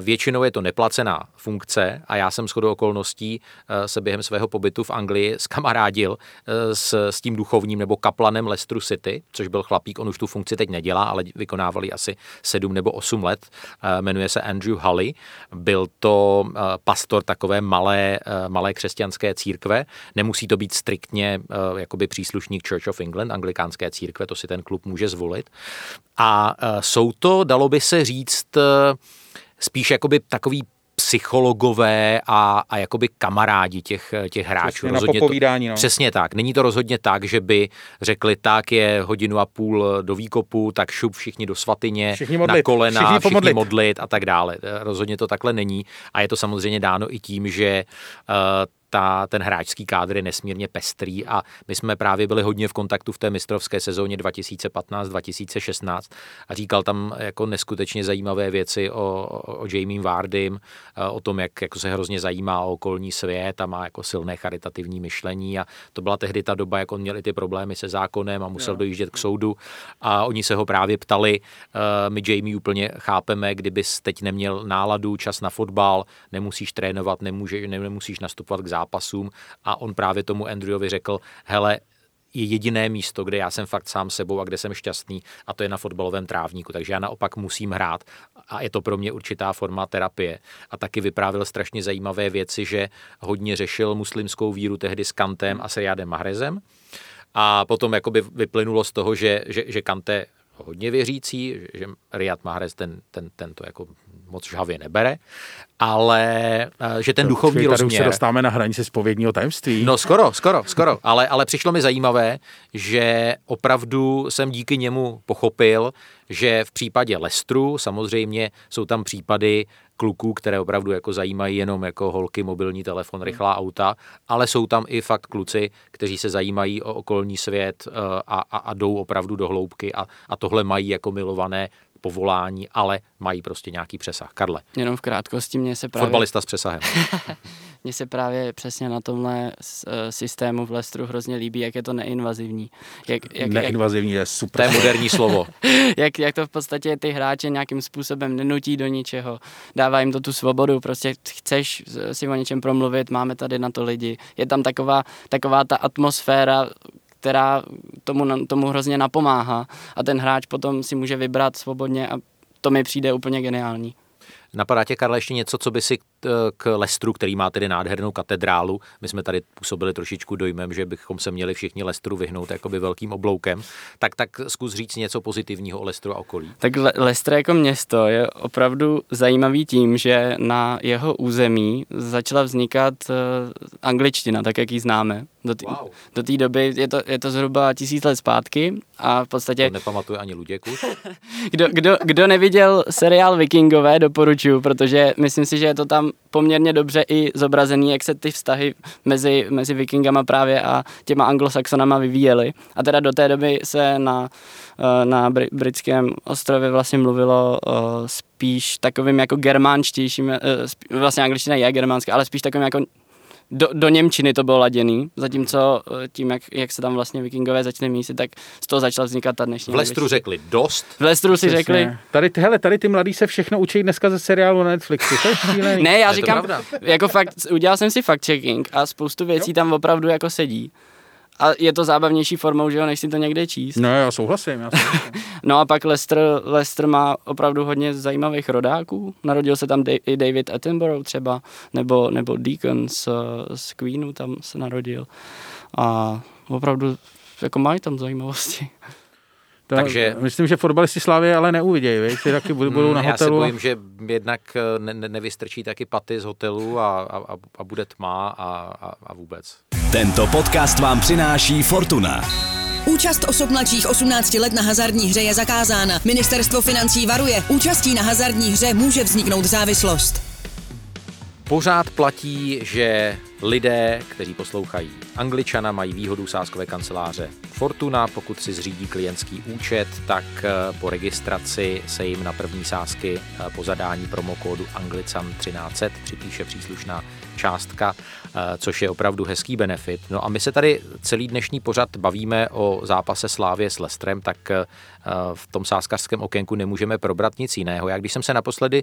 Většinou je to neplacená funkce a já jsem shodou okolností eh, se během svého pobytu v Anglii skamarádil eh, s, s tím duchovním nebo kaplanem Leicester City, což byl chlapík, on už tu funkci teď nedělá, ale vykonávali asi sedm nebo osm let. Eh, jmenuje se Andrew Hully. Byl to pastor takové malé, malé křesťanské církve. Nemusí to být striktně jakoby příslušník Church of England, anglikánské církve, to si ten klub může zvolit. A jsou to, dalo by se říct, spíš jakoby takový psychologové a, a jakoby kamarádi těch, těch hráčů. Přesně, rozhodně na popovídání, to, no. Přesně tak. Není to rozhodně tak, že by řekli, tak je hodinu a půl do výkopu, tak šup všichni do svatyně, všichni modlit, na kolena, všichni, všichni modlit. modlit a tak dále. Rozhodně to takhle není. A je to samozřejmě dáno i tím, že uh, ta, ten hráčský kádr je nesmírně pestrý a my jsme právě byli hodně v kontaktu v té mistrovské sezóně 2015-2016 a říkal tam jako neskutečně zajímavé věci o, o Jamie Vardym, o tom, jak jako se hrozně zajímá o okolní svět a má jako silné charitativní myšlení a to byla tehdy ta doba, jak on měl i ty problémy se zákonem a musel jo. dojíždět k soudu a oni se ho právě ptali, my Jamie úplně chápeme, kdybys teď neměl náladu, čas na fotbal, nemusíš trénovat, nemůže, nemusíš nastupovat k zápasu, zápasům a on právě tomu Andrewovi řekl, hele, je jediné místo, kde já jsem fakt sám sebou a kde jsem šťastný a to je na fotbalovém trávníku, takže já naopak musím hrát a je to pro mě určitá forma terapie. A taky vyprávěl strašně zajímavé věci, že hodně řešil muslimskou víru tehdy s Kantem a Seriádem Mahrezem a potom jakoby vyplynulo z toho, že, že, že Kante hodně věřící, že Riyad Mahrez ten, ten, ten to jako moc žhavě nebere, ale eh, že ten duchovní Tady rozměr... už se dostáváme na hranici spovědního tajemství. No skoro, skoro, skoro, ale, ale přišlo mi zajímavé, že opravdu jsem díky němu pochopil, že v případě Lestru samozřejmě jsou tam případy kluků, které opravdu jako zajímají jenom jako holky, mobilní telefon, rychlá auta, ale jsou tam i fakt kluci, kteří se zajímají o okolní svět eh, a, a, a jdou opravdu do hloubky a, a tohle mají jako milované povolání, ale mají prostě nějaký přesah. Karle. Jenom v krátkosti mě se právě... Fotbalista s přesahem. Mně se právě přesně na tomhle systému v Lestru hrozně líbí, jak je to neinvazivní. Jak, jak, neinvazivní je super. To je moderní slovo. jak, jak to v podstatě ty hráče nějakým způsobem nenutí do ničeho. Dává jim to tu svobodu, prostě chceš si o něčem promluvit, máme tady na to lidi. Je tam taková, taková ta atmosféra, která tomu, tomu hrozně napomáhá a ten hráč potom si může vybrat svobodně a to mi přijde úplně geniální. Napadá tě, Karle, ještě něco, co by si k Lestru, který má tedy nádhernou katedrálu. My jsme tady působili trošičku dojmem, že bychom se měli všichni Lestru vyhnout jakoby velkým obloukem. Tak, tak zkus říct něco pozitivního o Lestru a okolí. Tak Lestr jako město je opravdu zajímavý tím, že na jeho území začala vznikat uh, angličtina, tak jak ji známe. Do té wow. do doby je to, je to zhruba tisíc let zpátky a v podstatě... To nepamatuje ani Luděku. kdo, kdo, kdo neviděl seriál Vikingové, doporučuju, protože myslím si, že je to tam poměrně dobře i zobrazený, jak se ty vztahy mezi, mezi Vikingama právě a těma anglosaxonama vyvíjely. A teda do té doby se na, eh, na britském ostrově vlastně mluvilo eh, spíš takovým jako germánštějším, eh, vlastně angličtina je germánská, ale spíš takovým jako do, do Němčiny to bylo laděný, zatímco eh, tím, jak, jak se tam vlastně vikingové začaly mísit, tak z toho začala vznikat ta dnešní. V Lestru řekli dost. V Lestru si řekli. Tady, hele, tady ty mladí se všechno učí dneska ze seriálu na Netflixu, to je šílený. ne, já říkám, jako fakt, udělal jsem si fact checking a spoustu věcí jo. tam opravdu jako sedí a je to zábavnější formou, že jo, než si to někde číst. No já souhlasím. Já souhlasím. no a pak Lester, Lester má opravdu hodně zajímavých rodáků. Narodil se tam i David Attenborough třeba, nebo, nebo Deacon z, z Queenu tam se narodil. A opravdu jako mají tam zajímavosti. To, Takže myslím, že fotbalisti Slávy ale neuvidějí, víš? Ty taky budou hmm, na hotelu. Já se bojím, že jednak eh, ne, ne, nevystrčí taky paty z hotelu a, a, a bude tma a, a, a vůbec. Tento podcast vám přináší Fortuna. Účast osob mladších 18 let na hazardní hře je zakázána. Ministerstvo financí varuje. Účastí na hazardní hře může vzniknout závislost. Pořád platí, že lidé, kteří poslouchají Angličana, mají výhodu sáskové kanceláře Fortuna. Pokud si zřídí klientský účet, tak eh, po registraci se jim na první sázky eh, po zadání promokódu Anglican 1300 připíše příslušná částka, eh, což je opravdu hezký benefit. No a my se tady celý dnešní pořad bavíme o zápase Slávě s Lestrem, tak v tom sáskarském okénku nemůžeme probrat nic jiného. Já když jsem se naposledy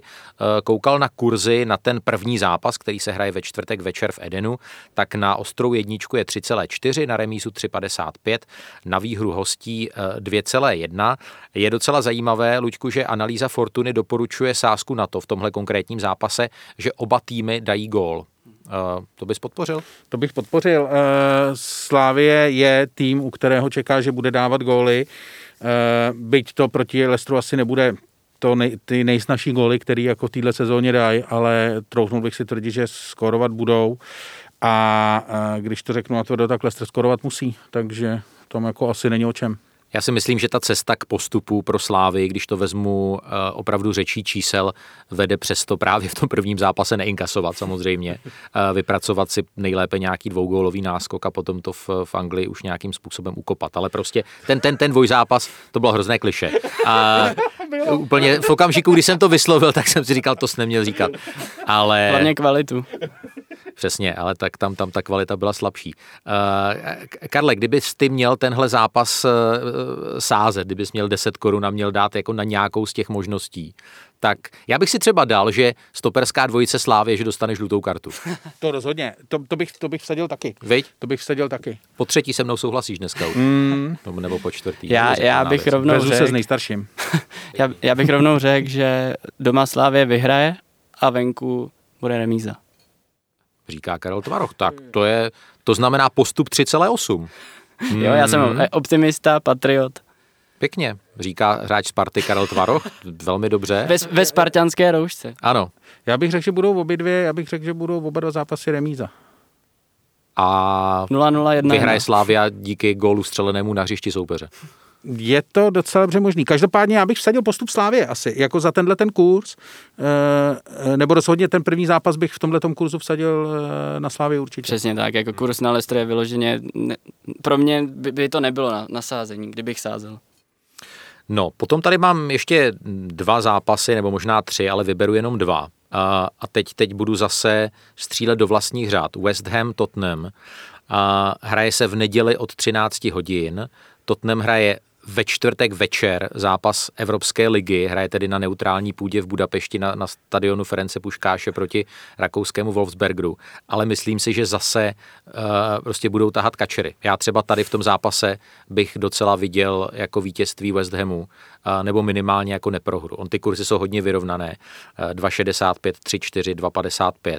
koukal na kurzy na ten první zápas, který se hraje ve čtvrtek večer v Edenu, tak na ostrou jedničku je 3,4, na remízu 3,55, na výhru hostí 2,1. Eh, je docela zajímavé, Luďku, že analýza Fortuny doporučuje sázku na to v tomhle konkrétním zápase, že oba týmy dají gól. To bys podpořil? To bych podpořil. Uh, Slávie je tým, u kterého čeká, že bude dávat góly. Uh, byť to proti Lestru asi nebude to nej, ty nejsnažší góly, který jako v této sezóně dají, ale troufnul bych si tvrdit, že skorovat budou. A když to řeknu na to, tak Leicester skorovat musí, takže tam jako asi není o čem. Já si myslím, že ta cesta k postupu pro Slávy, když to vezmu eh, opravdu řečí čísel, vede přesto právě v tom prvním zápase neinkasovat samozřejmě, eh, vypracovat si nejlépe nějaký dvougólový náskok a potom to v, v Anglii už nějakým způsobem ukopat. Ale prostě ten, ten, ten dvojzápas, to bylo hrozné kliše. A úplně v okamžiku, kdy jsem to vyslovil, tak jsem si říkal, to jsi neměl říkat. Ale... Hlavně kvalitu. Přesně, ale tak tam, tam ta kvalita byla slabší. Uh, Karle, kdybys ty měl tenhle zápas uh, sázet, kdybys měl 10 korun a měl dát jako na nějakou z těch možností, tak já bych si třeba dal, že stoperská dvojice Slávě, že dostane žlutou kartu. To rozhodně, to, to, bych, to bych vsadil taky. Veď? To bych vsadil taky. Po třetí se mnou souhlasíš dneska Mm. Nebo po čtvrtý. Já, já bych věc. rovnou řekl... se s nejstarším. já, já bych rovnou řekl, že doma Slávě vyhraje a venku bude remíza říká Karel Tvaroch. Tak to je, to znamená postup 3,8. Hmm. Jo, já jsem hmm. optimista, patriot. Pěkně, říká hráč Sparty Karel Tvaroch, velmi dobře. Ve, ve spartianské roušce. Ano. Já bych řekl, že budou obě dvě, já bych řekl, že budou oba dva zápasy remíza. A 0-0-1. vyhraje Slávia díky gólu střelenému na hřišti soupeře. Je to docela dobře možný. Každopádně já bych vsadil postup Slávě asi, jako za tenhle ten kurz, eh, nebo rozhodně ten první zápas bych v tomhle kurzu vsadil eh, na Slávě určitě. Přesně tak, jako kurz na Leicester je vyloženě, ne, pro mě by, by to nebylo na, na sázení, kdybych sázel. No, potom tady mám ještě dva zápasy, nebo možná tři, ale vyberu jenom dva. A, a teď, teď budu zase střílet do vlastních řád. West Ham, Tottenham. A hraje se v neděli od 13 hodin. Tottenham hraje ve čtvrtek večer zápas Evropské ligy, hraje tedy na neutrální půdě v Budapešti na, na stadionu Ference Puškáše proti rakouskému Wolfsbergu, ale myslím si, že zase uh, prostě budou tahat kačery. Já třeba tady v tom zápase bych docela viděl jako vítězství West Hamu, uh, nebo minimálně jako neprohru. On ty kurzy jsou hodně vyrovnané. Uh, 2,65, 3,4, 2,55.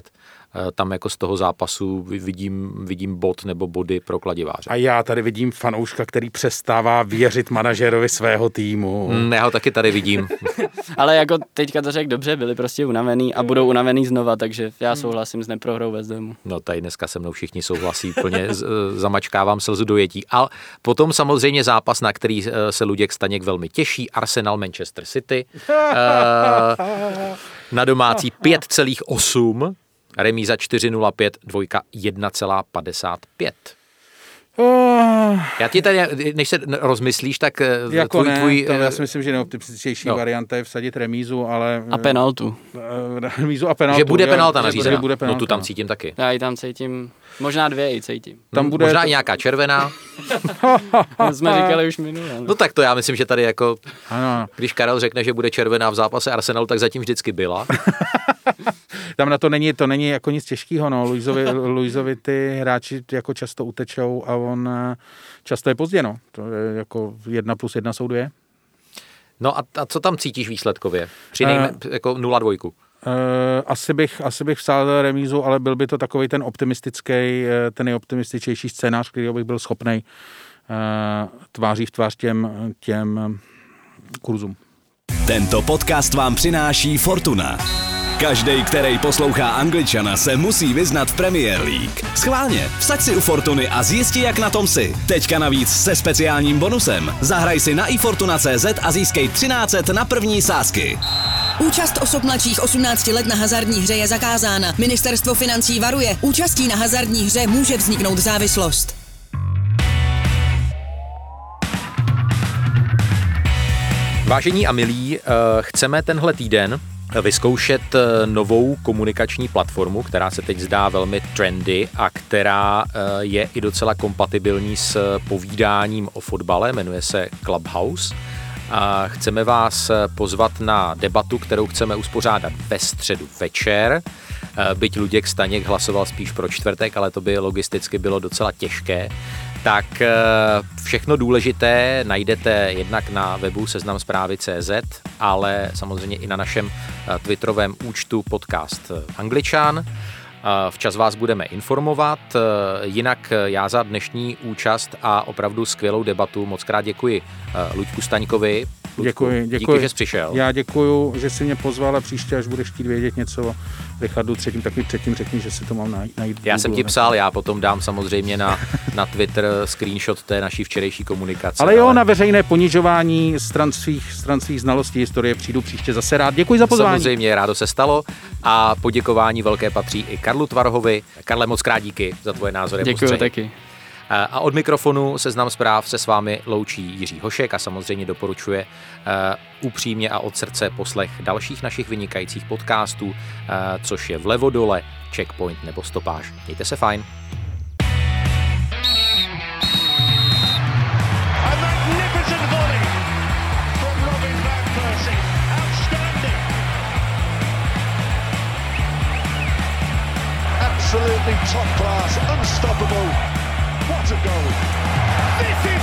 Eh, tam jako z toho zápasu vidím, vidím bod nebo body pro kladiváře. A já tady vidím fanouška, který přestává věřit manažerovi svého týmu. Mm, já ho taky tady vidím. Ale jako teďka to řekl dobře, byli prostě unavený a budou unavený znova, takže já souhlasím s neprohrou ve Zdemu. No tady dneska se mnou všichni souhlasí, plně eh, zamačkávám slzu dojetí. A potom samozřejmě zápas, na který eh, se Luděk Staněk velmi těší, Arsenal Manchester City. na domácí 5,8 Remíza 4,05, dvojka 1,55. Uh, já ti tady, než se rozmyslíš, tak eh, jako tvůj, ne, tvůj, to já si myslím, že nejoptimističtější no. varianta je vsadit remízu, ale... A penaltu. remízu a penaltu. Že bude penalta nařízená. Bude penalta. No tu tam cítím taky. Já ji tam cítím, možná dvě i cítím. Tam bude možná to... i nějaká červená. jsme říkali už minule. No. no tak to já myslím, že tady jako, ano. když Karel řekne, že bude červená v zápase Arsenalu, tak zatím vždycky byla. tam na to není, to není jako nic těžkého, no. Luizovi, Luizovi ty hráči jako často utečou a on eh, často je pozdě, no. To je jako jedna plus jedna jsou dvě. No a, a co tam cítíš výsledkově? Při nejme, uh, jako 0-2. Uh, asi bych, asi bych vsál remízu, ale byl by to takový ten optimistický, eh, ten nejoptimističnější scénář, který bych byl schopný uh, tváří v tvář těm, těm kurzům. Tento podcast vám přináší Fortuna. Každý, který poslouchá Angličana, se musí vyznat v Premier League. Schválně, vsaď si u Fortuny a zjisti, jak na tom si. Teďka navíc se speciálním bonusem. Zahraj si na ifortuna.cz a získej 13 na první sázky. Účast osob mladších 18 let na hazardní hře je zakázána. Ministerstvo financí varuje. Účastí na hazardní hře může vzniknout závislost. Vážení a milí, eh, chceme tenhle týden vyzkoušet eh, novou komunikační platformu, která se teď zdá velmi trendy a která eh, je i docela kompatibilní s povídáním o fotbale, jmenuje se Clubhouse. A chceme vás pozvat na debatu, kterou chceme uspořádat ve středu večer. Byť Luděk Staněk hlasoval spíš pro čtvrtek, ale to by logisticky bylo docela těžké tak eh, všechno důležité najdete jednak na webu seznam zprávy CZ, ale samozřejmě i na našem eh, twitterovém účtu podcast eh, Angličan. Včas vás budeme informovat. Jinak já za dnešní účast a opravdu skvělou debatu moc krát děkuji Luďku Staňkovi, Děkuji, děkuji. Díky, že jsi přišel. Já děkuji, že jsi mě pozval a příště, až budeš chtít vědět něco o Richardu třetím, tak mi předtím řekni, že si to mám najít. najít já jsem ti psal, já potom dám samozřejmě na, na Twitter screenshot té naší včerejší komunikace. Ale jo, ale... na veřejné ponižování stran svých, stran svých znalostí historie přijdu příště zase rád. Děkuji za pozvání. Samozřejmě, rádo se stalo a poděkování velké patří i Karlu Tvarhovi. Karle, moc krát díky za tvoje názory. Děkuji taky. A od mikrofonu seznam zpráv se s vámi loučí Jiří Hošek a samozřejmě doporučuje uh, upřímně a od srdce poslech dalších našich vynikajících podcastů, uh, což je vlevo dole, checkpoint nebo stopáž. Mějte se fajn. absolutely top class, This is